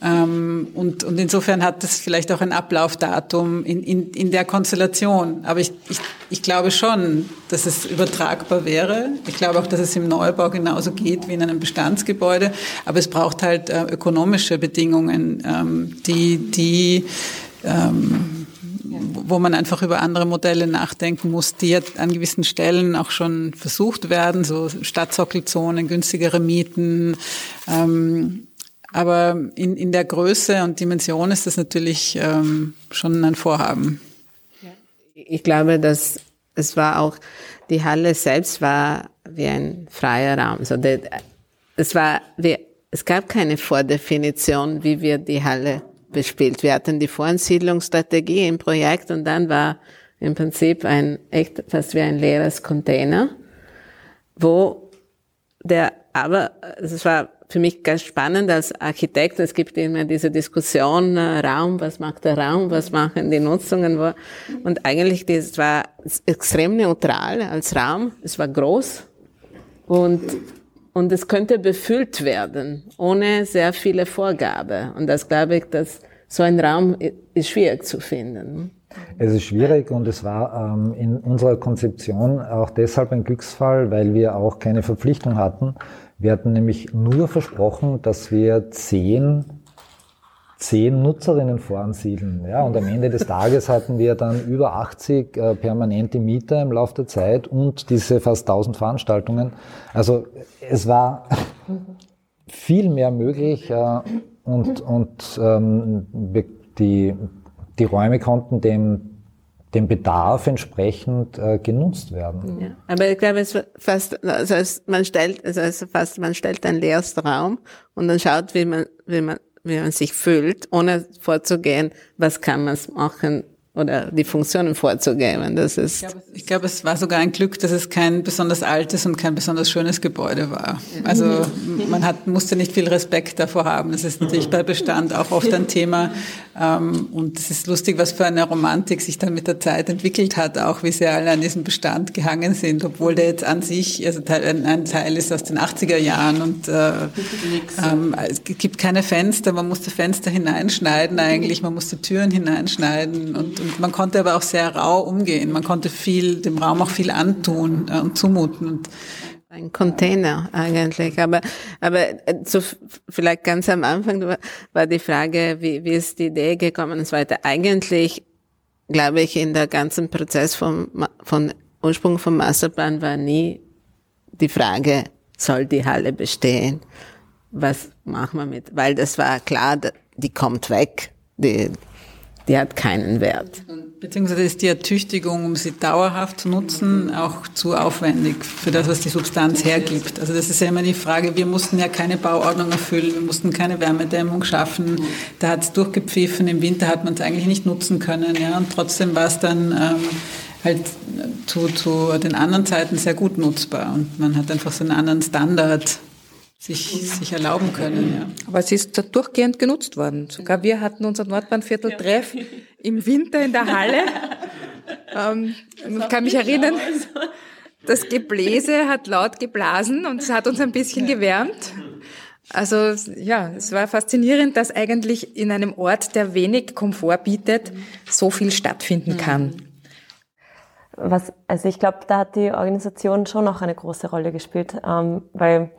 Speaker 6: Ähm, und, und insofern hat das vielleicht auch ein Ablaufdatum in, in, in der Konstellation. Aber ich, ich, ich glaube schon, dass es übertragbar wäre. Ich glaube auch, dass es im Neubau genauso geht wie in einem Bestandsgebäude. Aber es braucht halt äh, ökonomische Bedingungen, ähm, die, die ähm, wo man einfach über andere Modelle nachdenken muss, die an gewissen Stellen auch schon versucht werden, so Stadtsockelzonen, günstigere Mieten. Ähm, aber in, in der Größe und Dimension ist das natürlich ähm, schon ein Vorhaben.
Speaker 4: Ich glaube, dass es war auch, die Halle selbst war wie ein freier Raum. So der, es war, wie, es gab keine Vordefinition, wie wir die Halle bespielt. Wir hatten die Voransiedlungsstrategie im Projekt und dann war im Prinzip ein echt fast wie ein leeres Container, wo der aber es war für mich ganz spannend als Architekt. Es gibt immer diese Diskussion, äh, Raum, was macht der Raum, was machen die Nutzungen. Wo, und eigentlich, das war extrem neutral als Raum. Es war groß und, und es könnte befüllt werden, ohne sehr viele Vorgabe. Und das glaube ich, dass so ein Raum ist schwierig zu finden.
Speaker 3: Es ist schwierig und es war ähm, in unserer Konzeption auch deshalb ein Glücksfall, weil wir auch keine Verpflichtung hatten, wir hatten nämlich nur versprochen, dass wir zehn, zehn Nutzerinnen voransiedeln. Ja, und am Ende des Tages hatten wir dann über 80 äh, permanente Mieter im Laufe der Zeit und diese fast 1000 Veranstaltungen. Also es war [LAUGHS] viel mehr möglich äh, und, und ähm, die, die Räume konnten dem dem Bedarf entsprechend äh, genutzt werden.
Speaker 4: Ja, aber ich glaube, es fast, also es, man stellt, also es fast, man stellt einen leeren Raum und dann schaut, wie man, wie man, wie man sich fühlt, ohne vorzugehen, was kann man machen, oder die Funktionen vorzugeben. Das ist
Speaker 6: ich glaube, ich glaube, es war sogar ein Glück, dass es kein besonders altes und kein besonders schönes Gebäude war. Also man hat, musste nicht viel Respekt davor haben. Das ist natürlich bei Bestand auch oft ein Thema. Ähm, und es ist lustig, was für eine Romantik sich dann mit der Zeit entwickelt hat, auch wie sie alle an diesem Bestand gehangen sind, obwohl der jetzt an sich also ein Teil ist aus den 80er Jahren und äh, ähm, es gibt keine Fenster, man musste Fenster hineinschneiden eigentlich, man musste Türen hineinschneiden und und man konnte aber auch sehr rau umgehen. Man konnte viel, dem Raum auch viel antun äh, und zumuten.
Speaker 4: ein Container eigentlich, aber aber äh, so vielleicht ganz am Anfang war die Frage, wie, wie ist die Idee gekommen und so weiter. Eigentlich glaube ich in der ganzen Prozess vom von Ursprung vom Masterplan war nie die Frage, soll die Halle bestehen? Was machen wir mit? Weil das war klar, die kommt weg. Die, die hat keinen Wert.
Speaker 6: Beziehungsweise ist die Ertüchtigung, um sie dauerhaft zu nutzen, auch zu aufwendig für das, was die Substanz hergibt. Also das ist ja immer die Frage, wir mussten ja keine Bauordnung erfüllen, wir mussten keine Wärmedämmung schaffen. Da hat es durchgepfiffen, im Winter hat man es eigentlich nicht nutzen können. Ja, und trotzdem war es dann ähm, halt zu, zu den anderen Zeiten sehr gut nutzbar. Und man hat einfach so einen anderen Standard sich, sich erlauben können. Ja.
Speaker 5: Aber es ist durchgehend genutzt worden. Sogar wir hatten unser Nordbahnviertel-Treff ja. im Winter in der Halle. [LAUGHS] ähm, ich kann mich erinnern, das Gebläse hat laut geblasen und es hat uns ein bisschen gewärmt. Also ja, es war faszinierend, dass eigentlich in einem Ort, der wenig Komfort bietet, so viel stattfinden kann.
Speaker 7: Was, also ich glaube, da hat die Organisation schon noch eine große Rolle gespielt, ähm, weil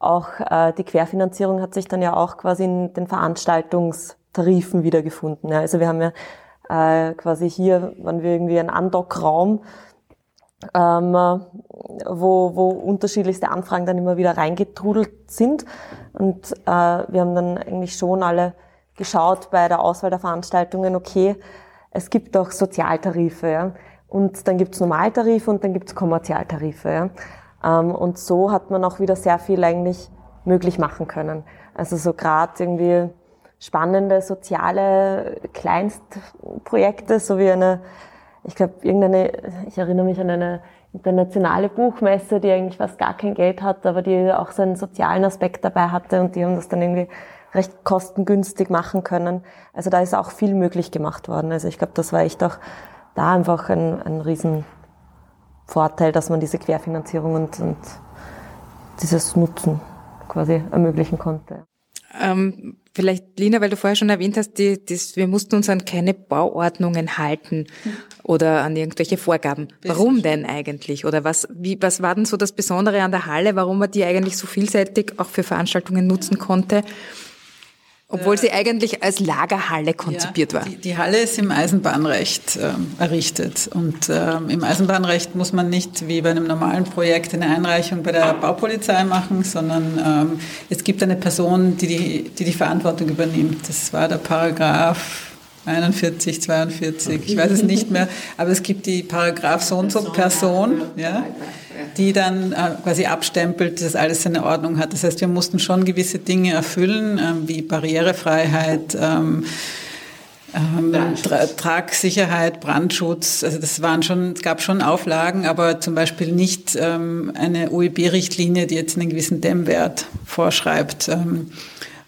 Speaker 7: auch äh, die Querfinanzierung hat sich dann ja auch quasi in den Veranstaltungstarifen wiedergefunden. Ja. Also wir haben ja äh, quasi hier, waren wir irgendwie ein Andockraum, ähm, wo, wo unterschiedlichste Anfragen dann immer wieder reingetrudelt sind. Und äh, wir haben dann eigentlich schon alle geschaut bei der Auswahl der Veranstaltungen, okay, es gibt auch Sozialtarife, ja. Und dann gibt's Normaltarife und dann gibt's Kommerzialtarife. Ja. Ähm, und so hat man auch wieder sehr viel eigentlich möglich machen können. Also so gerade irgendwie spannende soziale Kleinstprojekte, so wie eine, ich glaube, irgendeine, ich erinnere mich an eine internationale Buchmesse, die eigentlich fast gar kein Geld hat, aber die auch so einen sozialen Aspekt dabei hatte und die haben das dann irgendwie recht kostengünstig machen können. Also da ist auch viel möglich gemacht worden. Also ich glaube, das war echt auch da einfach ein, ein Riesenvorteil, dass man diese Querfinanzierung und, und dieses Nutzen quasi ermöglichen konnte.
Speaker 5: Ähm, vielleicht, Lina, weil du vorher schon erwähnt hast, die, die, wir mussten uns an keine Bauordnungen halten oder an irgendwelche Vorgaben. Warum denn eigentlich? Oder was, wie, was war denn so das Besondere an der Halle, warum man die eigentlich so vielseitig auch für Veranstaltungen nutzen konnte? Obwohl sie eigentlich als Lagerhalle konzipiert
Speaker 6: ja,
Speaker 5: war.
Speaker 6: Die, die, Halle ist im Eisenbahnrecht ähm, errichtet. Und ähm, im Eisenbahnrecht muss man nicht wie bei einem normalen Projekt eine Einreichung bei der Baupolizei machen, sondern ähm, es gibt eine Person, die die, die die Verantwortung übernimmt. Das war der Paragraph 41, 42, ich weiß es nicht mehr, aber es gibt die Paragraph so und so Person, ja, die dann äh, quasi abstempelt, dass alles seine Ordnung hat. Das heißt, wir mussten schon gewisse Dinge erfüllen, äh, wie Barrierefreiheit, ähm, ähm, Tra Tragsicherheit, Brandschutz, also das waren schon, es gab schon Auflagen, aber zum Beispiel nicht ähm, eine OEB-Richtlinie, die jetzt einen gewissen Dämmwert vorschreibt. Ähm,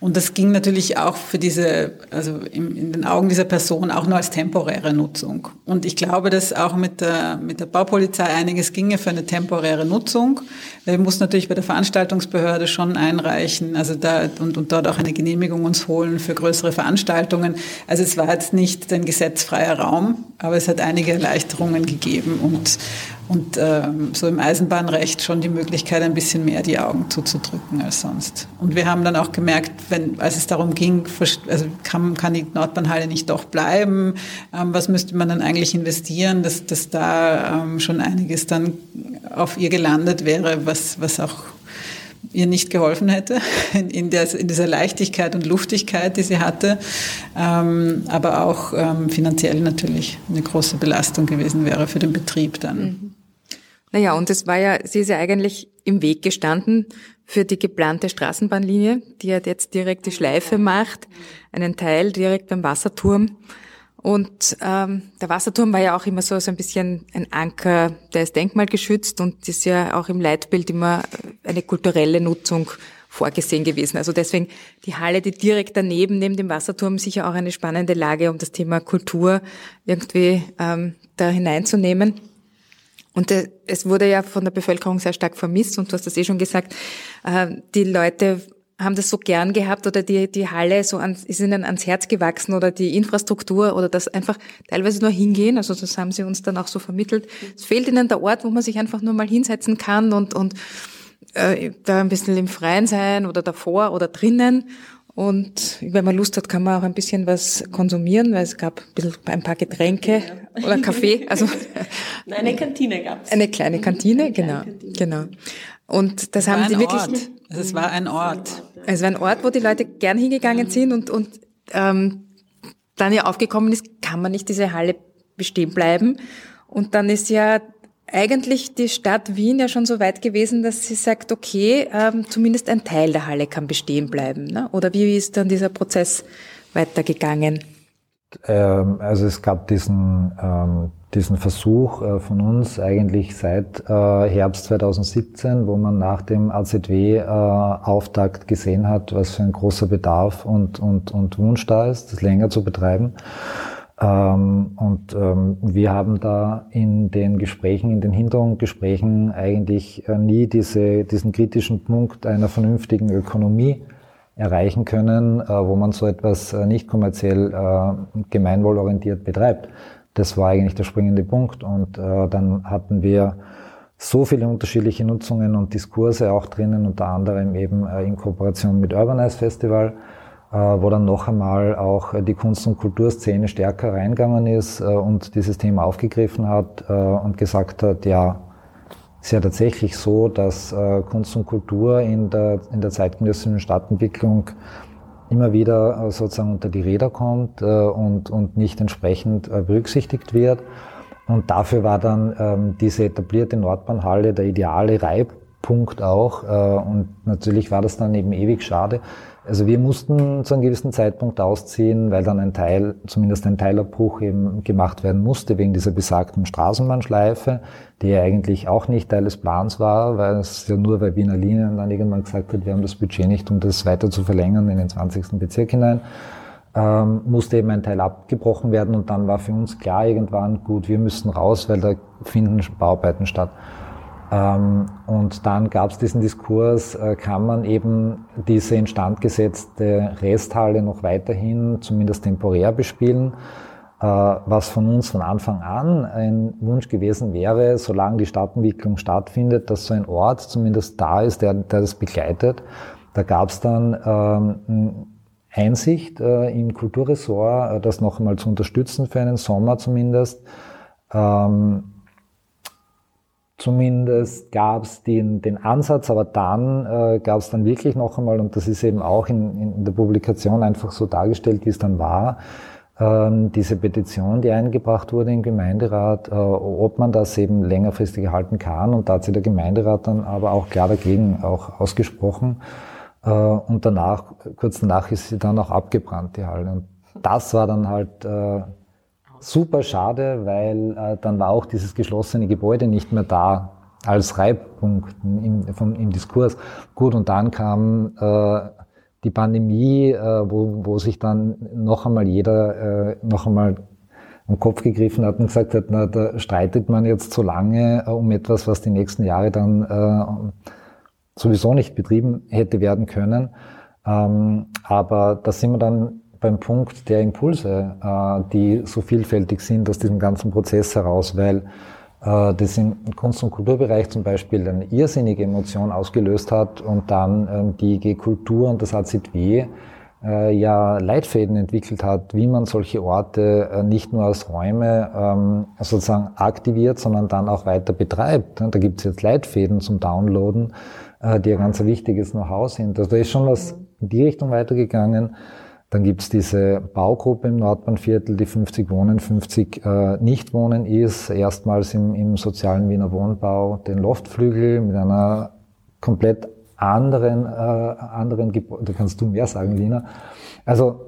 Speaker 6: und das ging natürlich auch für diese, also in, in, den Augen dieser Person auch nur als temporäre Nutzung. Und ich glaube, dass auch mit der, mit der Baupolizei einiges ginge für eine temporäre Nutzung. Wir mussten natürlich bei der Veranstaltungsbehörde schon einreichen, also da, und, und dort auch eine Genehmigung uns holen für größere Veranstaltungen. Also es war jetzt nicht ein gesetzfreier Raum, aber es hat einige Erleichterungen gegeben und, und ähm, so im Eisenbahnrecht schon die Möglichkeit, ein bisschen mehr die Augen zuzudrücken als sonst. Und wir haben dann auch gemerkt, wenn, als es darum ging, also kann, kann die Nordbahnhalle nicht doch bleiben, ähm, was müsste man dann eigentlich investieren, dass, dass da ähm, schon einiges dann auf ihr gelandet wäre, was, was auch ihr nicht geholfen hätte, in, in, der, in dieser Leichtigkeit und Luftigkeit, die sie hatte, ähm, aber auch ähm, finanziell natürlich eine große Belastung gewesen wäre für den Betrieb dann. Mhm.
Speaker 5: Naja, und es war ja, sie ist ja eigentlich im Weg gestanden für die geplante Straßenbahnlinie, die hat jetzt direkt die Schleife macht, einen Teil direkt beim Wasserturm. Und ähm, der Wasserturm war ja auch immer so, so ein bisschen ein Anker, der ist denkmalgeschützt und ist ja auch im Leitbild immer eine kulturelle Nutzung vorgesehen gewesen. Also deswegen die Halle, die direkt daneben, neben dem Wasserturm, sicher auch eine spannende Lage, um das Thema Kultur irgendwie ähm, da hineinzunehmen. Und äh, es wurde ja von der Bevölkerung sehr stark vermisst und du hast das eh schon gesagt, äh, die Leute haben das so gern gehabt oder die, die Halle so an, ist ihnen ans Herz gewachsen oder die Infrastruktur oder das einfach teilweise nur hingehen. Also das haben sie uns dann auch so vermittelt. Es fehlt ihnen der Ort, wo man sich einfach nur mal hinsetzen kann und, und äh, da ein bisschen im Freien sein oder davor oder drinnen. Und wenn man Lust hat, kann man auch ein bisschen was konsumieren, weil es gab ein, bisschen, ein paar Getränke oder Kaffee. [LAUGHS] Also
Speaker 7: Nein, eine Kantine gab es.
Speaker 5: Eine kleine Kantine, eine genau, kleine Kantine. genau. Und das haben sie wirklich.
Speaker 6: Ort. Also es war ein Ort.
Speaker 5: Es war ein Ort, wo die Leute gern hingegangen sind und und ähm, dann ja aufgekommen ist, kann man nicht diese Halle bestehen bleiben. Und dann ist ja eigentlich die Stadt Wien ja schon so weit gewesen, dass sie sagt, okay, ähm, zumindest ein Teil der Halle kann bestehen bleiben. Ne? Oder wie ist dann dieser Prozess weitergegangen?
Speaker 3: Ähm, also es gab diesen, ähm, diesen Versuch äh, von uns eigentlich seit äh, Herbst 2017, wo man nach dem AZW-Auftakt äh, gesehen hat, was für ein großer Bedarf und, und, und Wunsch da ist, das länger zu betreiben. Ähm, und ähm, wir haben da in den Gesprächen, in den Hintergrundgesprächen eigentlich äh, nie diese, diesen kritischen Punkt einer vernünftigen Ökonomie erreichen können, äh, wo man so etwas äh, nicht kommerziell gemeinwohlorientiert betreibt. Das war eigentlich der springende Punkt. Und dann hatten wir so viele unterschiedliche Nutzungen und Diskurse auch drinnen, unter anderem eben in Kooperation mit Urbanize Festival wo dann noch einmal auch die Kunst- und Kulturszene stärker reingegangen ist äh, und dieses Thema aufgegriffen hat äh, und gesagt hat, ja, es ist ja tatsächlich so, dass Kunst und Kultur in der, in der zeitgenössischen Stadtentwicklung immer wieder sozusagen unter die Räder kommt und, und nicht entsprechend berücksichtigt wird. Und dafür war dann ähm, diese etablierte Nordbahnhalle der ideale Reib, Punkt auch. Äh, und natürlich war das dann eben ewig schade. Also wir mussten zu einem gewissen Zeitpunkt ausziehen, weil dann ein Teil, zumindest ein Teilabbruch eben gemacht werden musste wegen dieser besagten Straßenbahnschleife, die ja eigentlich auch nicht Teil des Plans war, weil es ja nur bei Wiener Linien dann irgendwann gesagt hat, wir haben das Budget nicht, um das weiter zu verlängern in den 20. Bezirk hinein. Ähm, musste eben ein Teil abgebrochen werden und dann war für uns klar irgendwann, gut, wir müssen raus, weil da finden Bauarbeiten statt. Ähm, und dann gab es diesen Diskurs, äh, kann man eben diese instand gesetzte Resthalle noch weiterhin, zumindest temporär bespielen, äh, was von uns von Anfang an ein Wunsch gewesen wäre, solange die Stadtentwicklung stattfindet, dass so ein Ort zumindest da ist, der, der das begleitet. Da gab es dann ähm, Einsicht äh, im Kulturressort, das noch einmal zu unterstützen für einen Sommer zumindest. Ähm, Zumindest gab es den, den Ansatz, aber dann äh, gab es dann wirklich noch einmal, und das ist eben auch in, in der Publikation einfach so dargestellt, wie es dann war, ähm, diese Petition, die eingebracht wurde im Gemeinderat, äh, ob man das eben längerfristig halten kann. Und da hat sich der Gemeinderat dann aber auch klar dagegen auch ausgesprochen. Äh, und danach, kurz danach ist sie dann auch abgebrannt, die Halle. Und das war dann halt äh, super schade, weil äh, dann war auch dieses geschlossene Gebäude nicht mehr da als Reibpunkt im, vom, im Diskurs. Gut, und dann kam äh, die Pandemie, äh, wo, wo sich dann noch einmal jeder äh, noch einmal am Kopf gegriffen hat und gesagt hat, na, da streitet man jetzt so lange äh, um etwas, was die nächsten Jahre dann äh, sowieso nicht betrieben hätte werden können. Ähm, aber da sind wir dann beim Punkt der Impulse, äh, die so vielfältig sind aus diesem ganzen Prozess heraus, weil äh, das im Kunst- und Kulturbereich zum Beispiel eine irrsinnige Emotion ausgelöst hat und dann ähm, die IG Kultur und das AZW äh, ja Leitfäden entwickelt hat, wie man solche Orte nicht nur als Räume ähm, sozusagen aktiviert, sondern dann auch weiter betreibt. Da gibt es jetzt Leitfäden zum Downloaden, die ein ganz wichtiges Know-how sind. Also da ist schon was in die Richtung weitergegangen. Dann gibt's diese Baugruppe im Nordbahnviertel, die 50 Wohnen, 50 äh, Nicht-Wohnen ist. Erstmals im, im sozialen Wiener Wohnbau den Loftflügel mit einer komplett anderen, äh, anderen Gebäude. Da kannst du mehr sagen, Lina. Also,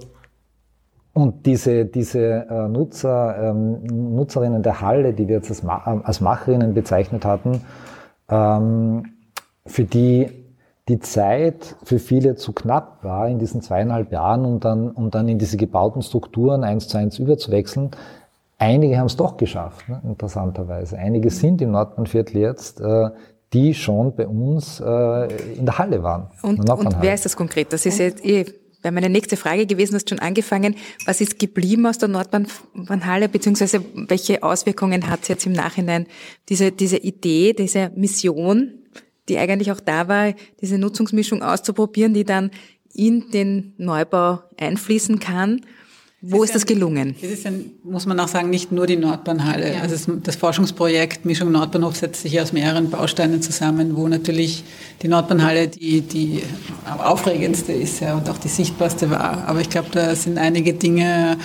Speaker 3: und diese, diese äh, Nutzer, ähm, Nutzerinnen der Halle, die wir jetzt als, Ma als Macherinnen bezeichnet hatten, ähm, für die die Zeit für viele zu knapp war in diesen zweieinhalb Jahren, um dann, um dann in diese gebauten Strukturen eins zu eins überzuwechseln. Einige haben es doch geschafft, ne, interessanterweise. Einige sind im Nordbahnviertel jetzt, äh, die schon bei uns äh, in der Halle waren.
Speaker 5: Und, und wer ist das konkret? Das ist jetzt eh bei meine nächste Frage gewesen, hast schon angefangen. Was ist geblieben aus der Nordbahnhalle, beziehungsweise welche Auswirkungen hat es jetzt im Nachhinein diese, diese Idee, diese Mission die eigentlich auch da war, diese Nutzungsmischung auszuprobieren, die dann in den Neubau einfließen kann. Wo ist, ist das gelungen?
Speaker 6: Es ist ja, muss man auch sagen, nicht nur die Nordbahnhalle. Ja. Also das Forschungsprojekt Mischung Nordbahnhof setzt sich aus mehreren Bausteinen zusammen, wo natürlich die Nordbahnhalle die, die aufregendste ist ja, und auch die sichtbarste war. Aber ich glaube, da sind einige Dinge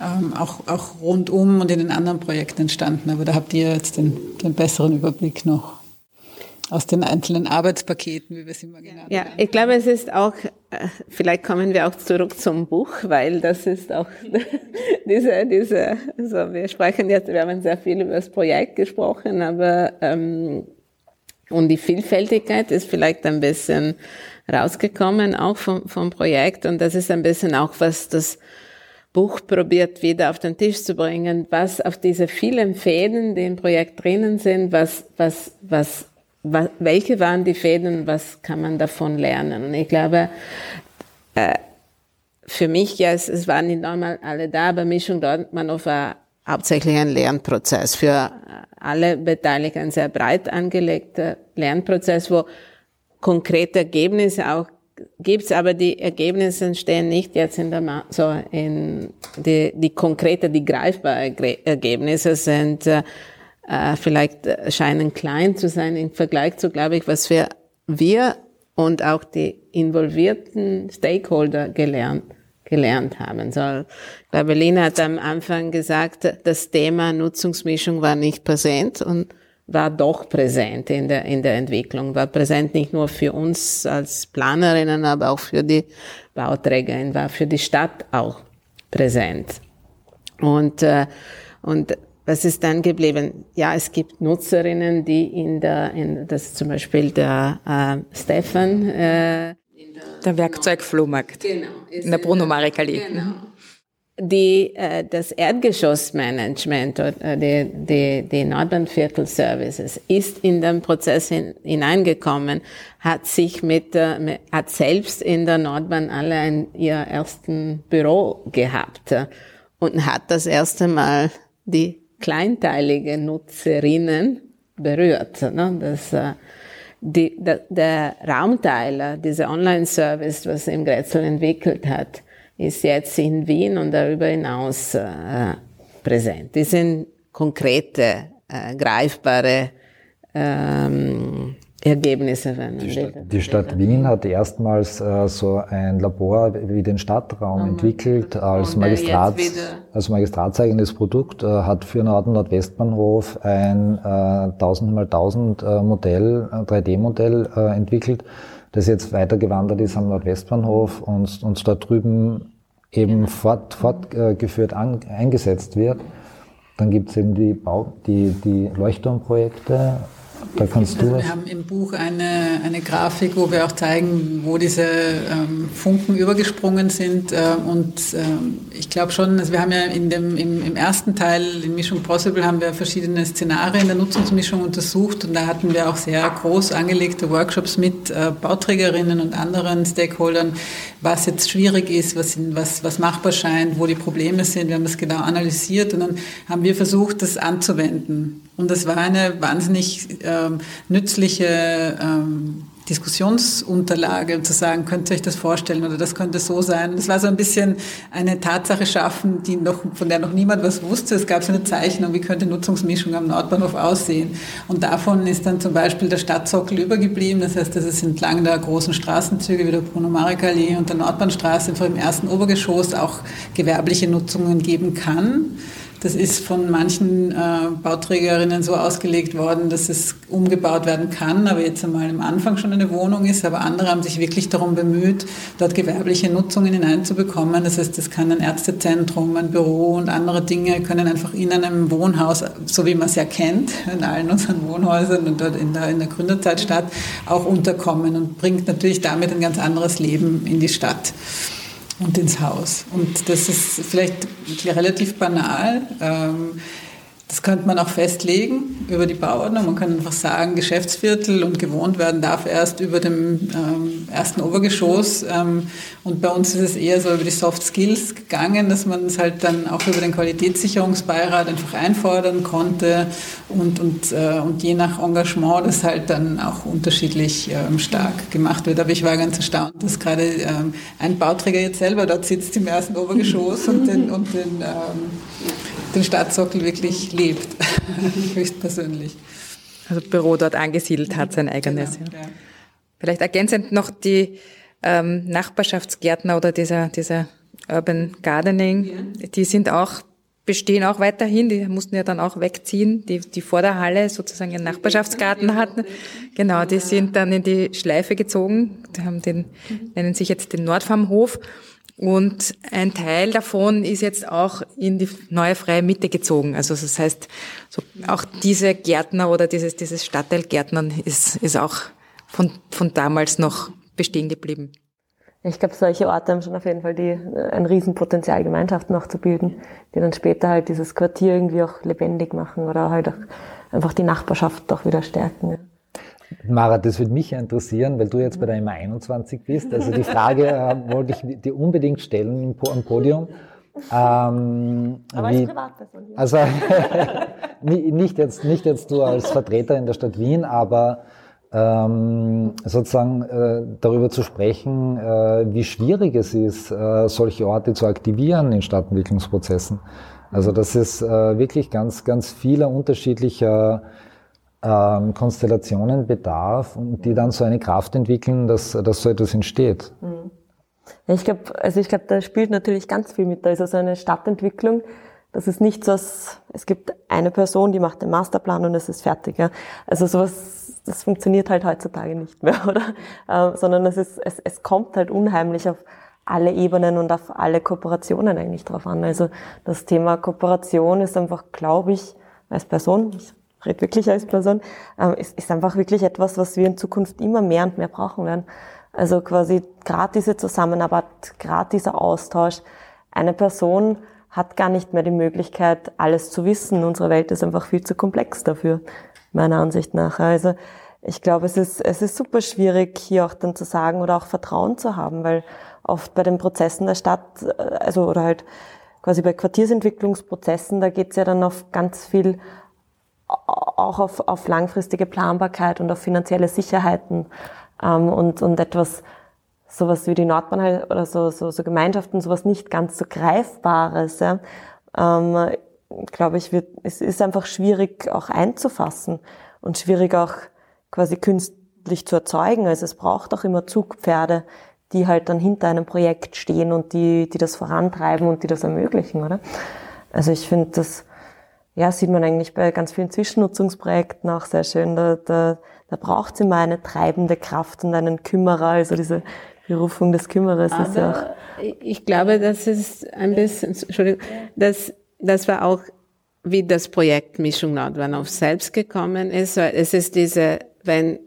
Speaker 6: ähm, auch, auch rundum und in den anderen Projekten entstanden. Aber da habt ihr jetzt den, den besseren Überblick noch aus den einzelnen Arbeitspaketen, wie wir es immer genannt haben.
Speaker 4: Ja, ich glaube, es ist auch, äh, vielleicht kommen wir auch zurück zum Buch, weil das ist auch [LAUGHS] diese, diese, also wir sprechen jetzt, wir haben sehr viel über das Projekt gesprochen, aber ähm, und die Vielfältigkeit ist vielleicht ein bisschen rausgekommen auch vom, vom Projekt und das ist ein bisschen auch was das Buch probiert wieder auf den Tisch zu bringen, was auf diese vielen Fäden, die im Projekt drinnen sind, was, was, was welche waren die Fäden, was kann man davon lernen? Und ich glaube, äh, für mich, ja, es, es waren nicht normal alle da, aber Mischung Dortmanow war hauptsächlich ein Lernprozess für alle Beteiligten, ein sehr breit angelegter Lernprozess, wo konkrete Ergebnisse auch gibt's, aber die Ergebnisse stehen nicht jetzt in der, so in die, die konkrete, die greifbare Ergebnisse sind, äh, vielleicht scheinen klein zu sein im Vergleich zu, glaube ich, was wir, wir und auch die involvierten Stakeholder gelernt, gelernt haben. So, ich glaube, Lina hat am Anfang gesagt, das Thema Nutzungsmischung war nicht präsent und war doch präsent in der, in der Entwicklung, war präsent nicht nur für uns als Planerinnen, aber auch für die Bauträgerin, war für die Stadt auch präsent. Und, äh, und was ist dann geblieben? Ja, es gibt Nutzerinnen, die in der, in, das zum Beispiel der äh, Stefan, äh,
Speaker 5: der Werkzeugflohmarkt genau, in der Bruno Marek Allee. Genau
Speaker 4: die, äh, das Erdgeschossmanagement oder die, die, die Nordbahnviertel Services ist in den Prozess hin, hineingekommen, hat sich mit, äh, hat selbst in der Nordbahn alle ein, ihr ersten Büro gehabt äh, und hat das erste Mal die kleinteilige Nutzerinnen berührt. Ne? Das, äh, die, der, der Raumteiler, dieser Online-Service, was im Grätzl entwickelt hat, ist jetzt in Wien und darüber hinaus äh, präsent. Die sind konkrete, äh, greifbare ähm, Ergebnisse.
Speaker 3: Die, Stadt, die Stadt Wien hat erstmals äh, so ein Labor wie den Stadtraum mhm. entwickelt als, Magistrats, als magistratseigenes Produkt, äh, hat für Nord- und Nordwestbahnhof ein äh, 1000 mal 1000 äh, Modell, 3D-Modell äh, äh, entwickelt das jetzt weitergewandert ist am Nordwestbahnhof und, und dort drüben eben fort, fortgeführt an, eingesetzt wird. Dann gibt es eben die, Bau, die, die Leuchtturmprojekte da kannst
Speaker 6: also
Speaker 3: du
Speaker 6: wir haben im Buch eine, eine Grafik, wo wir auch zeigen, wo diese ähm, Funken übergesprungen sind. Äh, und ähm, ich glaube schon, also wir haben ja in dem, im, im, ersten Teil in Mischung Possible haben wir verschiedene Szenarien der Nutzungsmischung untersucht und da hatten wir auch sehr groß angelegte Workshops mit äh, Bauträgerinnen und anderen Stakeholdern, was jetzt schwierig ist, was, was, was machbar scheint, wo die Probleme sind. Wir haben das genau analysiert und dann haben wir versucht, das anzuwenden. Und das war eine wahnsinnig ähm, nützliche ähm, Diskussionsunterlage, um zu sagen, könnt ihr euch das vorstellen oder das könnte so sein. Das war so ein bisschen eine Tatsache schaffen, die noch, von der noch niemand was wusste. Es gab so eine Zeichnung, wie könnte Nutzungsmischung am Nordbahnhof aussehen. Und davon ist dann zum Beispiel der Stadtsockel übergeblieben. Das heißt, dass es entlang der großen Straßenzüge wie der Bruno Marek und der Nordbahnstraße einfach im ersten Obergeschoss auch gewerbliche Nutzungen geben kann. Das ist von manchen äh, Bauträgerinnen so ausgelegt worden, dass es umgebaut werden kann, aber jetzt einmal am Anfang schon eine Wohnung ist. Aber andere haben sich wirklich darum bemüht, dort gewerbliche Nutzungen hineinzubekommen. Das heißt, das kann ein Ärztezentrum, ein Büro und andere Dinge können einfach in einem Wohnhaus, so wie man es ja kennt, in allen unseren Wohnhäusern und dort in der, in der Gründerzeitstadt, auch unterkommen und bringt natürlich damit ein ganz anderes Leben in die Stadt und ins Haus. Und das ist vielleicht relativ banal. Ähm, das könnte man auch festlegen über die Bauordnung. Man kann einfach sagen, Geschäftsviertel und gewohnt werden darf erst über dem ähm, ersten Obergeschoss. Ähm, und bei uns ist es eher so über die Soft Skills gegangen, dass man es halt dann auch über den Qualitätssicherungsbeirat einfach einfordern konnte und, und, äh, und je nach Engagement das halt dann auch unterschiedlich ähm, stark gemacht wird. Aber ich war ganz erstaunt, dass gerade ähm, ein Bauträger jetzt selber dort sitzt im ersten Obergeschoss und den, und den ähm, den Stadtsockel wirklich lebt, [LAUGHS] höchstpersönlich.
Speaker 5: Also Büro dort angesiedelt hat sein eigenes. Genau, ja. Vielleicht ergänzend noch die ähm, Nachbarschaftsgärtner oder dieser, dieser Urban Gardening, ja. die sind auch bestehen auch weiterhin, die mussten ja dann auch wegziehen, die, die vor der Halle sozusagen ihren Nachbarschaftsgarten hatten. Genau, die sind dann in die Schleife gezogen, die haben den, nennen sich jetzt den Nordfarmhof und ein Teil davon ist jetzt auch in die neue freie Mitte gezogen. Also das heißt, so auch diese Gärtner oder dieses, dieses Stadtteilgärtnern ist, ist auch von, von damals noch bestehen geblieben.
Speaker 7: Ich glaube, solche Orte haben schon auf jeden Fall die, ein Riesenpotenzial, Gemeinschaften auch zu bilden, die dann später halt dieses Quartier irgendwie auch lebendig machen oder halt auch einfach die Nachbarschaft auch wieder stärken.
Speaker 3: Mara, das würde mich interessieren, weil du jetzt bei der MA 21 bist. Also die Frage äh, [LAUGHS] wollte ich dir unbedingt stellen am Podium. Ähm,
Speaker 7: Aber wie, als Privatperson.
Speaker 3: Also [LAUGHS] nicht, jetzt, nicht jetzt du als Vertreter in der Stadt Wien, aber ähm, sozusagen äh, darüber zu sprechen, äh, wie schwierig es ist, äh, solche Orte zu aktivieren in Stadtentwicklungsprozessen. Also das ist äh, wirklich ganz, ganz viele unterschiedlicher ähm, Konstellationen bedarf und die dann so eine Kraft entwickeln, dass, dass so etwas entsteht.
Speaker 7: Mhm. Ich glaube, also ich glaube, da spielt natürlich ganz viel mit. Da ist also eine Stadtentwicklung, Das ist nicht so, dass es gibt eine Person, die macht den Masterplan und es ist fertig. Ja. Also sowas, das funktioniert halt heutzutage nicht mehr, [LAUGHS] oder? Äh, sondern es ist, es, es kommt halt unheimlich auf alle Ebenen und auf alle Kooperationen eigentlich drauf an. Also das Thema Kooperation ist einfach, glaube ich, als Person, ich rede wirklich als Person, äh, ist, ist einfach wirklich etwas, was wir in Zukunft immer mehr und mehr brauchen werden. Also quasi gerade diese Zusammenarbeit, gerade dieser Austausch. Eine Person hat gar nicht mehr die Möglichkeit, alles zu wissen. Unsere Welt ist einfach viel zu komplex dafür, meiner Ansicht nach. Also ich glaube, es ist, es ist super schwierig, hier auch dann zu sagen oder auch Vertrauen zu haben, weil oft bei den Prozessen der Stadt, äh, also oder halt quasi bei Quartiersentwicklungsprozessen, da geht es ja dann auf ganz viel auch auf, auf langfristige Planbarkeit und auf finanzielle Sicherheiten ähm, und, und etwas, sowas wie die Nordbahn oder so, so, so Gemeinschaften, sowas nicht ganz so Greifbares, ja, ähm, glaube ich, wird, es ist einfach schwierig auch einzufassen und schwierig auch quasi künstlich zu erzeugen. Also es braucht auch immer Zugpferde, die halt dann hinter einem Projekt stehen und die, die das vorantreiben und die das ermöglichen, oder? Also ich finde, das ja, sieht man eigentlich bei ganz vielen Zwischennutzungsprojekten auch sehr schön. Da, da, da braucht es immer eine treibende Kraft und einen Kümmerer, also diese Berufung des Kümmerers
Speaker 4: Aber
Speaker 7: ist ja
Speaker 4: auch. Ich glaube, das ist ein bisschen, Entschuldigung, das, das war auch, wie das Projekt Mischung Nordwand auf selbst gekommen ist. Es ist diese, wenn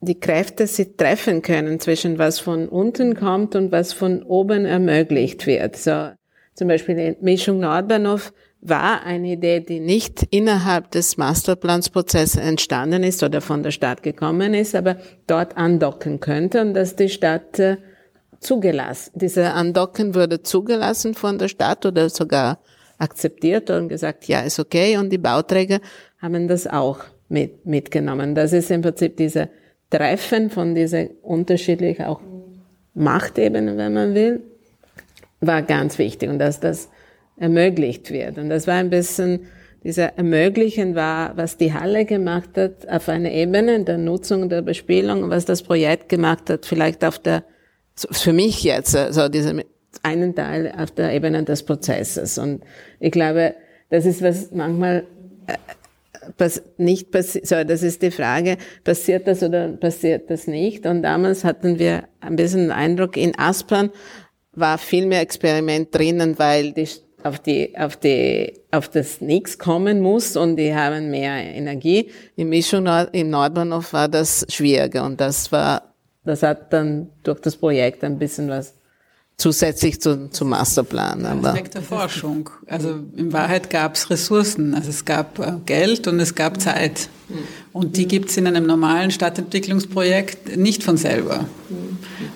Speaker 4: die Kräfte sich treffen können zwischen was von unten kommt und was von oben ermöglicht wird. So, zum Beispiel in Mischung Nordbahnhof war eine Idee, die nicht innerhalb des Masterplansprozesses entstanden ist oder von der Stadt gekommen ist, aber dort andocken könnte und dass die Stadt äh, zugelassen, diese Andocken wurde zugelassen von der Stadt oder sogar akzeptiert und gesagt, ja, ist okay und die Bauträger haben das auch mit, mitgenommen. Das ist im Prinzip diese Treffen von diese unterschiedlichen auch Machtebenen, wenn man will, war ganz wichtig und dass das ermöglicht wird. Und das war ein bisschen, dieser Ermöglichen war, was die Halle gemacht hat auf einer Ebene der Nutzung der Bespielung, was das Projekt gemacht hat, vielleicht auf der, für mich jetzt, so also einen Teil auf der Ebene des Prozesses. Und ich glaube, das ist was manchmal äh, nicht passiert, so, das ist die Frage, passiert das oder passiert das nicht? Und damals hatten wir ein bisschen den Eindruck, in Aspern war viel mehr Experiment drinnen, weil die auf die, auf die, auf das Nix kommen muss und die haben mehr Energie. Im Mischung im Nordbahnhof war das schwieriger und das war, das hat dann durch das Projekt ein bisschen was zusätzlich zu, zum Masterplan.
Speaker 6: Aber Aspekt der Forschung. Also in Wahrheit gab es Ressourcen. Also es gab äh, Geld und es gab Zeit. Und die gibt es in einem normalen Stadtentwicklungsprojekt nicht von selber.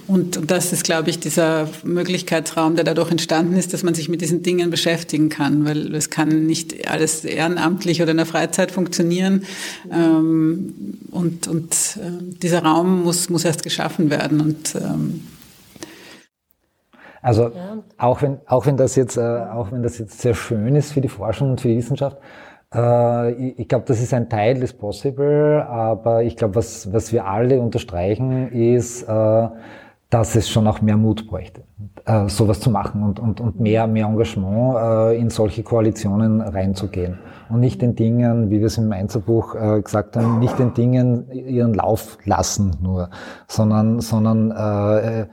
Speaker 6: Und das ist, glaube ich, dieser Möglichkeitsraum, der dadurch entstanden ist, dass man sich mit diesen Dingen beschäftigen kann, weil es kann nicht alles ehrenamtlich oder in der Freizeit funktionieren. Ähm, und und äh, dieser Raum muss, muss erst geschaffen werden. Und
Speaker 3: also auch wenn, auch wenn das jetzt, äh, auch wenn das jetzt sehr schön ist für die Forschung und für die Wissenschaft, äh, ich, ich glaube, das ist ein Teil des Possible, aber ich glaube, was, was wir alle unterstreichen, ist, äh, dass es schon auch mehr Mut bräuchte, äh, sowas zu machen und, und, und mehr, mehr Engagement äh, in solche Koalitionen reinzugehen. Und nicht den Dingen, wie wir es im Einzelbuch äh, gesagt haben, nicht den Dingen ihren Lauf lassen nur, sondern, sondern äh,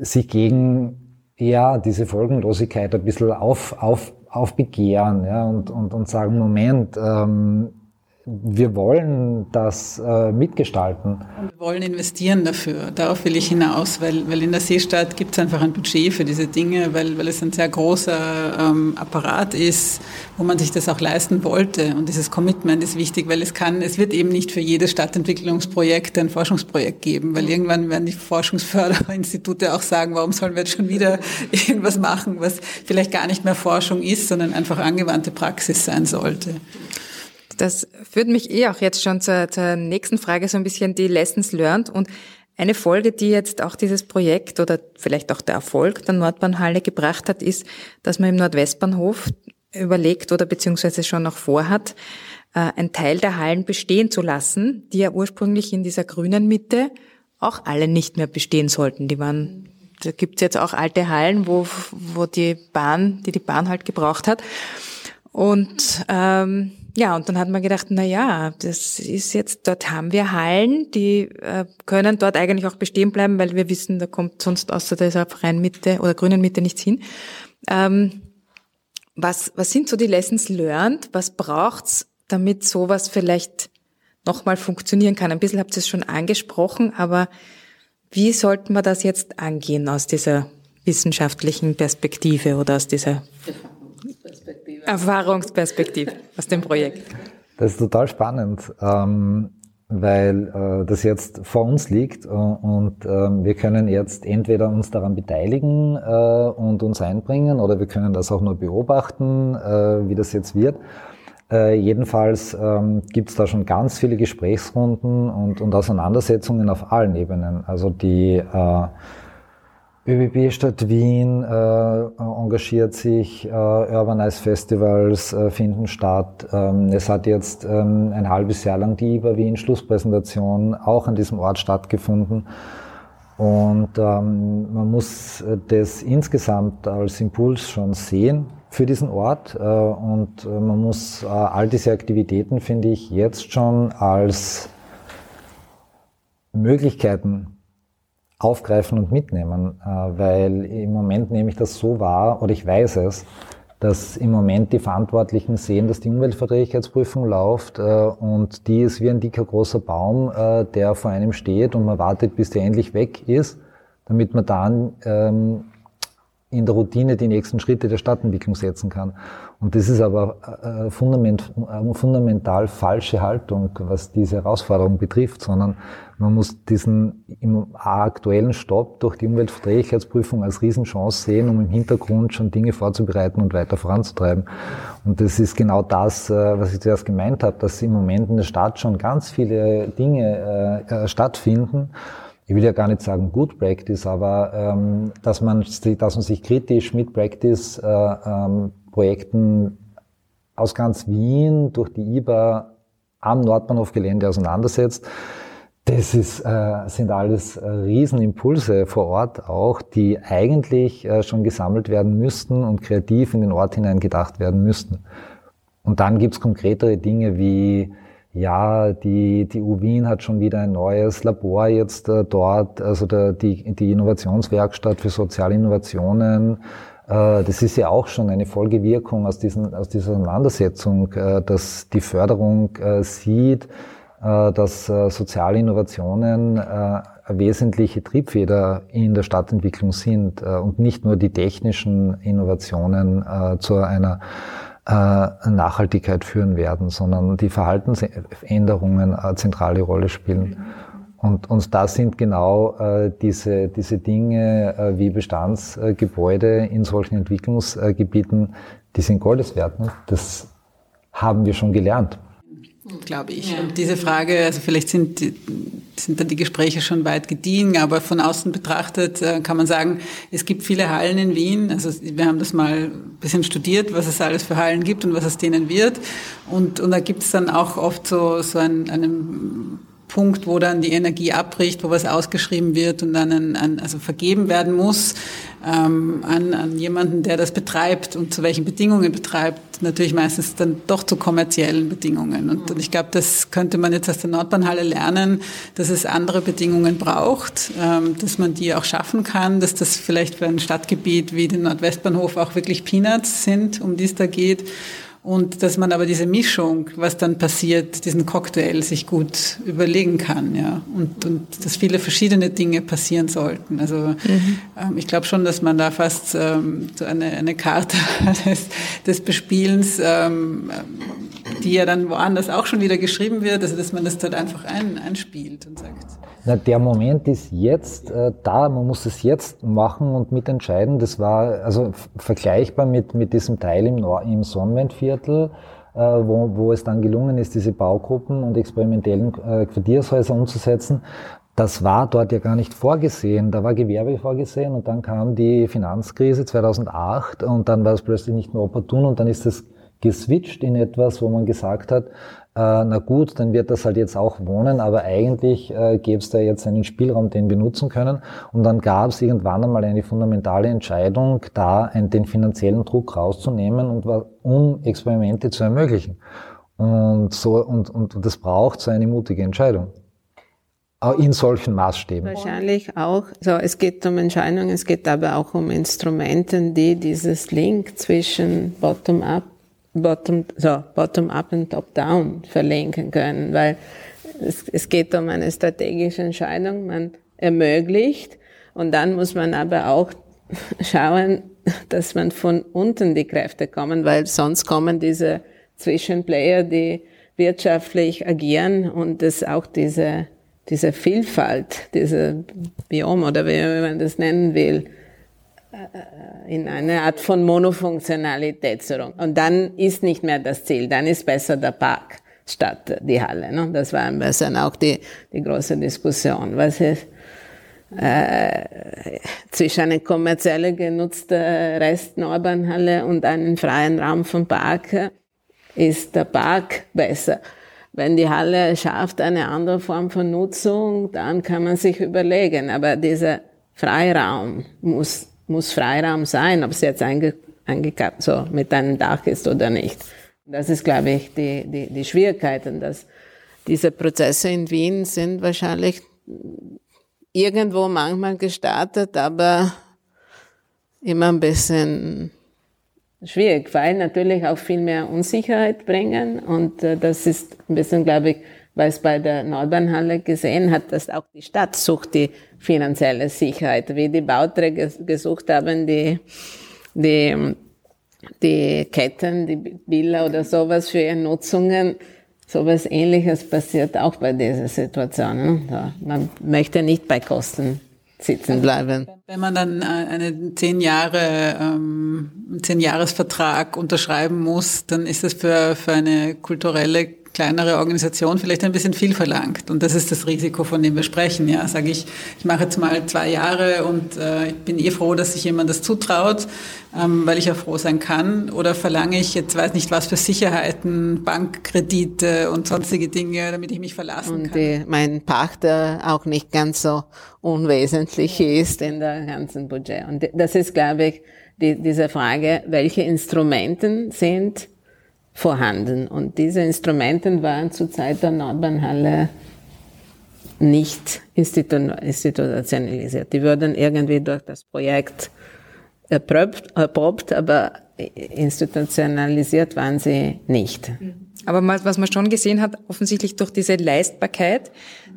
Speaker 3: sich gegen ja, diese Folgenlosigkeit ein bisschen auf, auf, aufbegehren ja, und, und, und sagen, Moment, ähm, wir wollen das äh, mitgestalten.
Speaker 6: Wir wollen investieren dafür. Darauf will ich hinaus, weil, weil in der Seestadt gibt es einfach ein Budget für diese Dinge, weil, weil es ein sehr großer ähm, Apparat ist, wo man sich das auch leisten wollte. Und dieses Commitment ist wichtig, weil es kann, es wird eben nicht für jedes Stadtentwicklungsprojekt ein Forschungsprojekt geben, weil irgendwann werden die Forschungsförderinstitute auch sagen, warum sollen wir jetzt schon wieder [LAUGHS] irgendwas machen, was vielleicht gar nicht mehr Forschung ist, sondern einfach angewandte Praxis sein sollte.
Speaker 5: Das führt mich eh auch jetzt schon zur, zur nächsten Frage, so ein bisschen die Lessons learned. Und eine Folge, die jetzt auch dieses Projekt oder vielleicht auch der Erfolg der Nordbahnhalle gebracht hat, ist, dass man im Nordwestbahnhof überlegt oder beziehungsweise schon noch vorhat, äh, einen Teil der Hallen bestehen zu lassen, die ja ursprünglich in dieser grünen Mitte auch alle nicht mehr bestehen sollten. Die waren, da gibt's jetzt auch alte Hallen, wo, wo die Bahn, die die Bahn halt gebraucht hat. Und ähm, ja, und dann hat man gedacht, na ja, das ist jetzt, dort haben wir Hallen, die äh, können dort eigentlich auch bestehen bleiben, weil wir wissen, da kommt sonst außer dieser freien Mitte oder grünen Mitte nichts hin. Ähm, was, was sind so die Lessons learned? Was braucht's, damit sowas vielleicht nochmal funktionieren kann? Ein bisschen habt ihr es schon angesprochen, aber wie sollten wir das jetzt angehen aus dieser wissenschaftlichen Perspektive oder aus dieser Erfahrungsperspektive, aus dem Projekt?
Speaker 3: Das ist total spannend, ähm, weil äh, das jetzt vor uns liegt und ähm, wir können jetzt entweder uns daran beteiligen äh, und uns einbringen oder wir können das auch nur beobachten, äh, wie das jetzt wird. Äh, jedenfalls ähm, gibt es da schon ganz viele Gesprächsrunden und, Auseinandersetzungen auf allen Ebenen. Also die äh, ÖBB Stadt Wien äh, engagiert sich, äh, Urbanize Festivals äh, finden statt. Ähm, es hat jetzt ähm, ein halbes Jahr lang die IBA Wien Schlusspräsentation auch an diesem Ort stattgefunden. Und ähm, man muss das insgesamt als Impuls schon sehen für diesen Ort. Äh, und äh, man muss äh, all diese Aktivitäten, finde ich, jetzt schon als Möglichkeiten aufgreifen und mitnehmen, weil im Moment nehme ich das so wahr, oder ich weiß es, dass im Moment die Verantwortlichen sehen, dass die Umweltverträglichkeitsprüfung läuft und die ist wie ein dicker großer Baum, der vor einem steht und man wartet, bis der endlich weg ist, damit man dann ähm, in der Routine die nächsten Schritte der Stadtentwicklung setzen kann. Und das ist aber eine fundament, eine fundamental falsche Haltung, was diese Herausforderung betrifft, sondern man muss diesen aktuellen Stopp durch die Umweltverträglichkeitsprüfung als Riesenchance sehen, um im Hintergrund schon Dinge vorzubereiten und weiter voranzutreiben. Und das ist genau das, äh, was ich zuerst gemeint habe, dass im Moment in der Stadt schon ganz viele Dinge äh, stattfinden ich will ja gar nicht sagen Good Practice, aber ähm, dass, man, dass man sich kritisch mit Practice-Projekten äh, ähm, aus ganz Wien durch die IBA am Nordbahnhofgelände auseinandersetzt. Das ist, äh, sind alles äh, Riesenimpulse vor Ort auch, die eigentlich äh, schon gesammelt werden müssten und kreativ in den Ort hinein gedacht werden müssten. Und dann gibt's konkretere Dinge wie ja, die, die U Wien hat schon wieder ein neues Labor jetzt äh, dort, also der, die, die Innovationswerkstatt für soziale Innovationen. Äh, das ist ja auch schon eine Folgewirkung aus, diesen, aus dieser Auseinandersetzung, äh, dass die Förderung äh, sieht, dass soziale Innovationen wesentliche Triebfeder in der Stadtentwicklung sind und nicht nur die technischen Innovationen zu einer Nachhaltigkeit führen werden, sondern die Verhaltensänderungen eine zentrale Rolle spielen. Und, und da sind genau äh, diese, diese Dinge äh, wie Bestandsgebäude in solchen Entwicklungsgebieten, die sind Goldeswert. Ne? Das haben wir schon gelernt
Speaker 6: glaube ich. Ja. Und diese Frage, also vielleicht sind, sind dann die Gespräche schon weit gediehen, aber von außen betrachtet äh, kann man sagen, es gibt viele Hallen in Wien. Also wir haben das mal ein bisschen studiert, was es alles für Hallen gibt und was es denen wird. Und, und da gibt es dann auch oft so, so einen, einen Punkt, wo dann die Energie abbricht, wo was ausgeschrieben wird und dann an, an, also vergeben werden muss ähm, an, an jemanden, der das betreibt und zu welchen Bedingungen betreibt, natürlich meistens dann doch zu kommerziellen Bedingungen. Und, und ich glaube, das könnte man jetzt aus der Nordbahnhalle lernen, dass es andere Bedingungen braucht, ähm, dass man die auch schaffen kann, dass das vielleicht für ein Stadtgebiet wie den Nordwestbahnhof auch wirklich Peanuts sind, um die es da geht und dass man aber diese Mischung, was dann passiert, diesen Cocktail sich gut überlegen kann, ja, und, und dass viele verschiedene Dinge passieren sollten. Also mhm. ähm, ich glaube schon, dass man da fast ähm, so eine, eine Karte [LAUGHS] des, des Bespielens, ähm, die ja dann woanders auch schon wieder geschrieben wird, also dass man das dort einfach ein, einspielt und sagt.
Speaker 3: Na, der Moment ist jetzt äh, da, man muss es jetzt machen und mitentscheiden. Das war also vergleichbar mit, mit diesem Teil im, im Sonnenwendviertel, äh, wo, wo es dann gelungen ist, diese Baugruppen und experimentellen äh, Quartiershäuser umzusetzen. Das war dort ja gar nicht vorgesehen. Da war Gewerbe vorgesehen und dann kam die Finanzkrise 2008 und dann war es plötzlich nicht mehr opportun und dann ist das geswitcht in etwas, wo man gesagt hat, äh, na gut, dann wird das halt jetzt auch wohnen, aber eigentlich äh, gäbe es da jetzt einen Spielraum, den wir nutzen können. Und dann gab es irgendwann einmal eine fundamentale Entscheidung, da einen, den finanziellen Druck rauszunehmen und um Experimente zu ermöglichen. Und so und, und, das braucht so eine mutige Entscheidung in solchen Maßstäben.
Speaker 4: Wahrscheinlich auch. So, es geht um Entscheidungen, es geht aber auch um Instrumenten, die dieses Link zwischen Bottom-up bottom, so, bottom up und top down verlinken können, weil es, es geht um eine strategische Entscheidung, man ermöglicht und dann muss man aber auch [LAUGHS] schauen, dass man von unten die Kräfte kommen, weil sonst kommen diese Zwischenplayer, die wirtschaftlich agieren und es auch diese, diese Vielfalt, diese Biom oder wie man das nennen will, in eine Art von Monofunktionalität. Und dann ist nicht mehr das Ziel, dann ist besser der Park statt die Halle. Ne? Das war ein bisschen auch die, die große Diskussion. Was ist äh, zwischen eine kommerzielle genutzte Rest-Norbanhalle und einen freien Raum vom Park ist der Park besser. Wenn die Halle schafft eine andere Form von Nutzung, dann kann man sich überlegen. Aber dieser Freiraum muss muss Freiraum sein, ob es jetzt einge, eingekappt so mit einem Dach ist oder nicht. Das ist, glaube ich, die, die, die Schwierigkeit. Und dass diese Prozesse in Wien sind wahrscheinlich irgendwo manchmal gestartet, aber immer ein bisschen schwierig, weil natürlich auch viel mehr Unsicherheit bringen. Und äh, das ist ein bisschen, glaube ich, weil es bei der Nordbahnhalle gesehen hat, dass auch die Stadt sucht die finanzielle Sicherheit, wie die Bauträger gesucht haben, die, die, die Ketten, die Villa oder sowas für ihre Nutzungen. Sowas ähnliches passiert auch bei dieser Situation. Ne? Man möchte nicht bei Kosten sitzen bleiben.
Speaker 6: Wenn man dann äh, einen zehn Jahre, ähm, zehn Jahresvertrag unterschreiben muss, dann ist das für, für eine kulturelle kleinere Organisation vielleicht ein bisschen viel verlangt. Und das ist das Risiko, von dem wir sprechen. Ja, sage ich, ich mache jetzt mal zwei Jahre und äh, ich bin eh froh, dass sich jemand das zutraut, ähm, weil ich ja froh sein kann. Oder verlange ich jetzt weiß nicht was für Sicherheiten, Bankkredite und sonstige Dinge, damit ich mich verlassen
Speaker 4: und
Speaker 6: kann.
Speaker 4: Und mein Pachter auch nicht ganz so unwesentlich ist in der ganzen Budget. Und das ist, glaube ich, die, diese Frage, welche Instrumenten sind vorhanden. Und diese Instrumente waren zur Zeit der Nordbahnhalle nicht institutionalisiert. Die wurden irgendwie durch das Projekt erprobt, erprobt aber institutionalisiert waren sie nicht.
Speaker 5: Aber was man schon gesehen hat, offensichtlich durch diese Leistbarkeit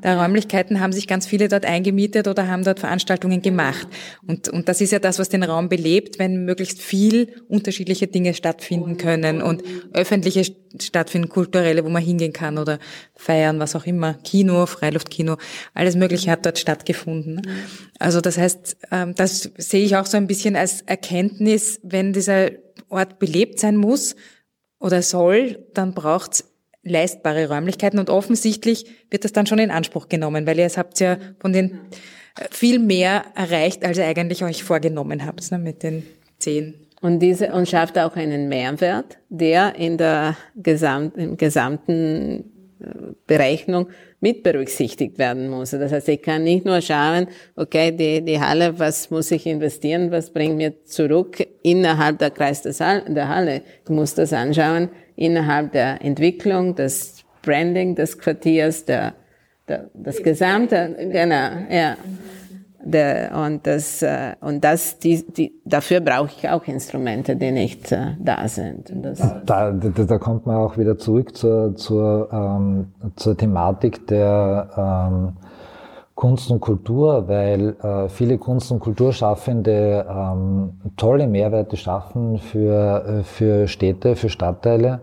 Speaker 5: der Räumlichkeiten haben sich ganz viele dort eingemietet oder haben dort Veranstaltungen gemacht. Und, und das ist ja das, was den Raum belebt, wenn möglichst viel unterschiedliche Dinge stattfinden können und öffentliche stattfinden, kulturelle, wo man hingehen kann oder feiern, was auch immer, Kino, Freiluftkino, alles Mögliche hat dort stattgefunden. Also das heißt, ähm, das sehe ich auch so ein bisschen als Erkenntnis, wenn dieser Ort belebt sein muss, oder soll, dann braucht's leistbare Räumlichkeiten und offensichtlich wird das dann schon in Anspruch genommen, weil ihr habt ja von den äh, viel mehr erreicht, als ihr eigentlich euch vorgenommen habt, ne, mit den zehn.
Speaker 4: Und diese, und schafft auch einen Mehrwert, der in der Gesamt, im gesamten Berechnung mit berücksichtigt werden muss. Das heißt, ich kann nicht nur schauen, okay, die, die Halle, was muss ich investieren, was bringt mir zurück innerhalb der Kreis der Halle. Ich muss das anschauen innerhalb der Entwicklung, des Branding des Quartiers, der, der das gesamte, genau, ja. Der, und das, äh, und das, die, die, dafür brauche ich auch Instrumente, die nicht äh, da sind.
Speaker 3: Da, da, da kommt man auch wieder zurück zur, zur, ähm, zur Thematik der ähm, Kunst und Kultur, weil äh, viele Kunst- und Kulturschaffende ähm, tolle Mehrwerte schaffen für, äh, für Städte, für Stadtteile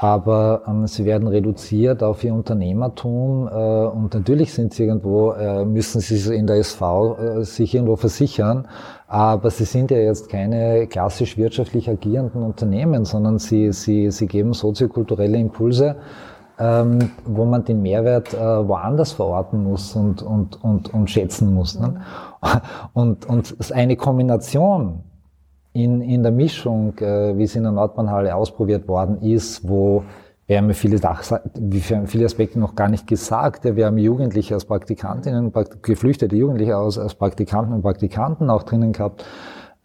Speaker 3: aber ähm, sie werden reduziert auf ihr Unternehmertum äh, und natürlich sind sie irgendwo, äh, müssen sie in der SV äh, sich irgendwo versichern, aber sie sind ja jetzt keine klassisch wirtschaftlich agierenden Unternehmen, sondern sie, sie, sie geben soziokulturelle Impulse, ähm, wo man den Mehrwert äh, woanders verorten muss und, und, und, und schätzen muss. Ne? Und, und eine Kombination in, in der Mischung, äh, wie es in der Nordbahnhalle ausprobiert worden ist, wo wir haben viele, viele Aspekte noch gar nicht gesagt. Wir haben Jugendliche als Praktikantinnen, geflüchtete Jugendliche als, als Praktikanten und Praktikanten auch drinnen gehabt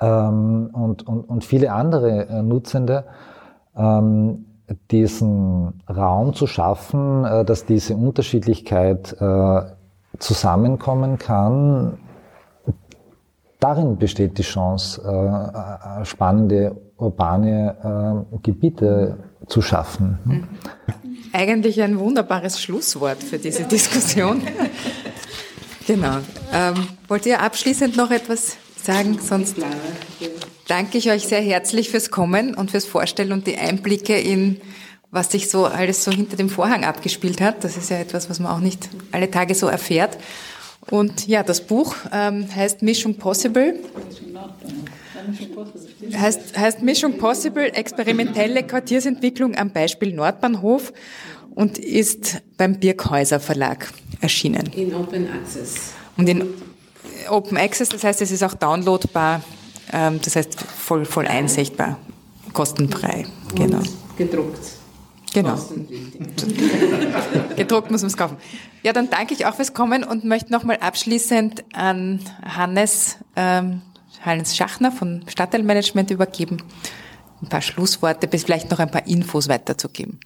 Speaker 3: ähm, und, und, und viele andere äh, Nutzende. Ähm, diesen Raum zu schaffen, äh, dass diese Unterschiedlichkeit äh, zusammenkommen kann, darin besteht die Chance, äh, äh spannende urbane äh, Gebiete zu schaffen.
Speaker 5: Mhm. Eigentlich ein wunderbares Schlusswort für diese Diskussion. genau. Ähm, wollt ihr abschließend noch etwas sagen? Sonst danke ich euch sehr herzlich fürs Kommen und fürs Vorstellen und die Einblicke in was sich so alles so hinter dem Vorhang abgespielt hat. Das ist ja etwas, was man auch nicht alle Tage so erfährt. Und ja, das Buch ähm, heißt Mission Possible. Heißt, heißt Mission Possible, experimentelle Quartiersentwicklung am Beispiel Nordbahnhof und ist beim Birkhäuser Verlag erschienen.
Speaker 4: In Open Access.
Speaker 5: Und in Open Access, das heißt, es ist auch downloadbar, ähm, das heißt voll, voll einsichtbar, kostenfrei.
Speaker 4: Und genau. gedruckt.
Speaker 5: Genau. Gedruckt muss man es kaufen. Ja, dann danke ich auch fürs Kommen und möchte nochmal abschließend an Hannes, ähm, Hannes Schachner von Stadtteilmanagement übergeben, ein paar Schlussworte, bis vielleicht noch ein paar Infos weiterzugeben.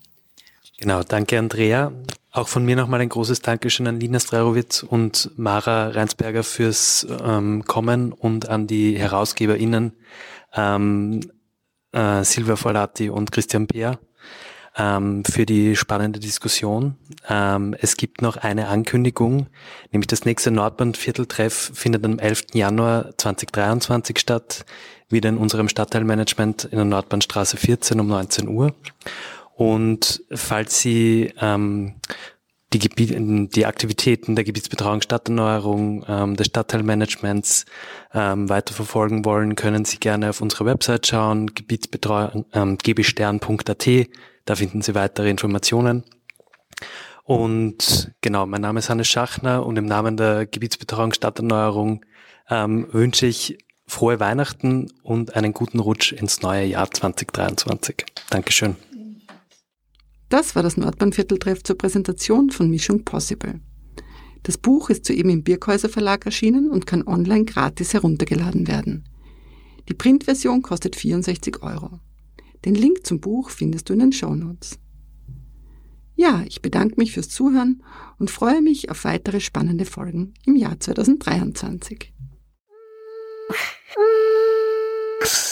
Speaker 2: Genau, danke Andrea. Auch von mir nochmal ein großes Dankeschön an Lina Strerowitz und Mara Reinsberger fürs ähm, Kommen und an die HerausgeberInnen ähm, äh, Silvia Folati und Christian Beer ähm, für die spannende Diskussion. Ähm, es gibt noch eine Ankündigung, nämlich das nächste Nordbahnvierteltreff findet am 11. Januar 2023 statt, wieder in unserem Stadtteilmanagement in der Nordbahnstraße 14 um 19 Uhr. Und falls Sie ähm, die, die Aktivitäten der Gebietsbetreuung Stadterneuerung, ähm, des Stadtteilmanagements ähm, weiterverfolgen wollen, können Sie gerne auf unsere Website schauen, Gebietsbetreuung, ähm, gbstern.at. Da finden Sie weitere Informationen. Und genau, mein Name ist Hannes Schachner und im Namen der Gebietsbetreuung Stadterneuerung ähm, wünsche ich frohe Weihnachten und einen guten Rutsch ins neue Jahr 2023. Dankeschön.
Speaker 1: Das war das Nordbahnvierteltreff zur Präsentation von Mission Possible. Das Buch ist soeben im Birkhäuser Verlag erschienen und kann online gratis heruntergeladen werden. Die Printversion kostet 64 Euro. Den Link zum Buch findest du in den Show Notes. Ja, ich bedanke mich fürs Zuhören und freue mich auf weitere spannende Folgen im Jahr 2023. [LAUGHS]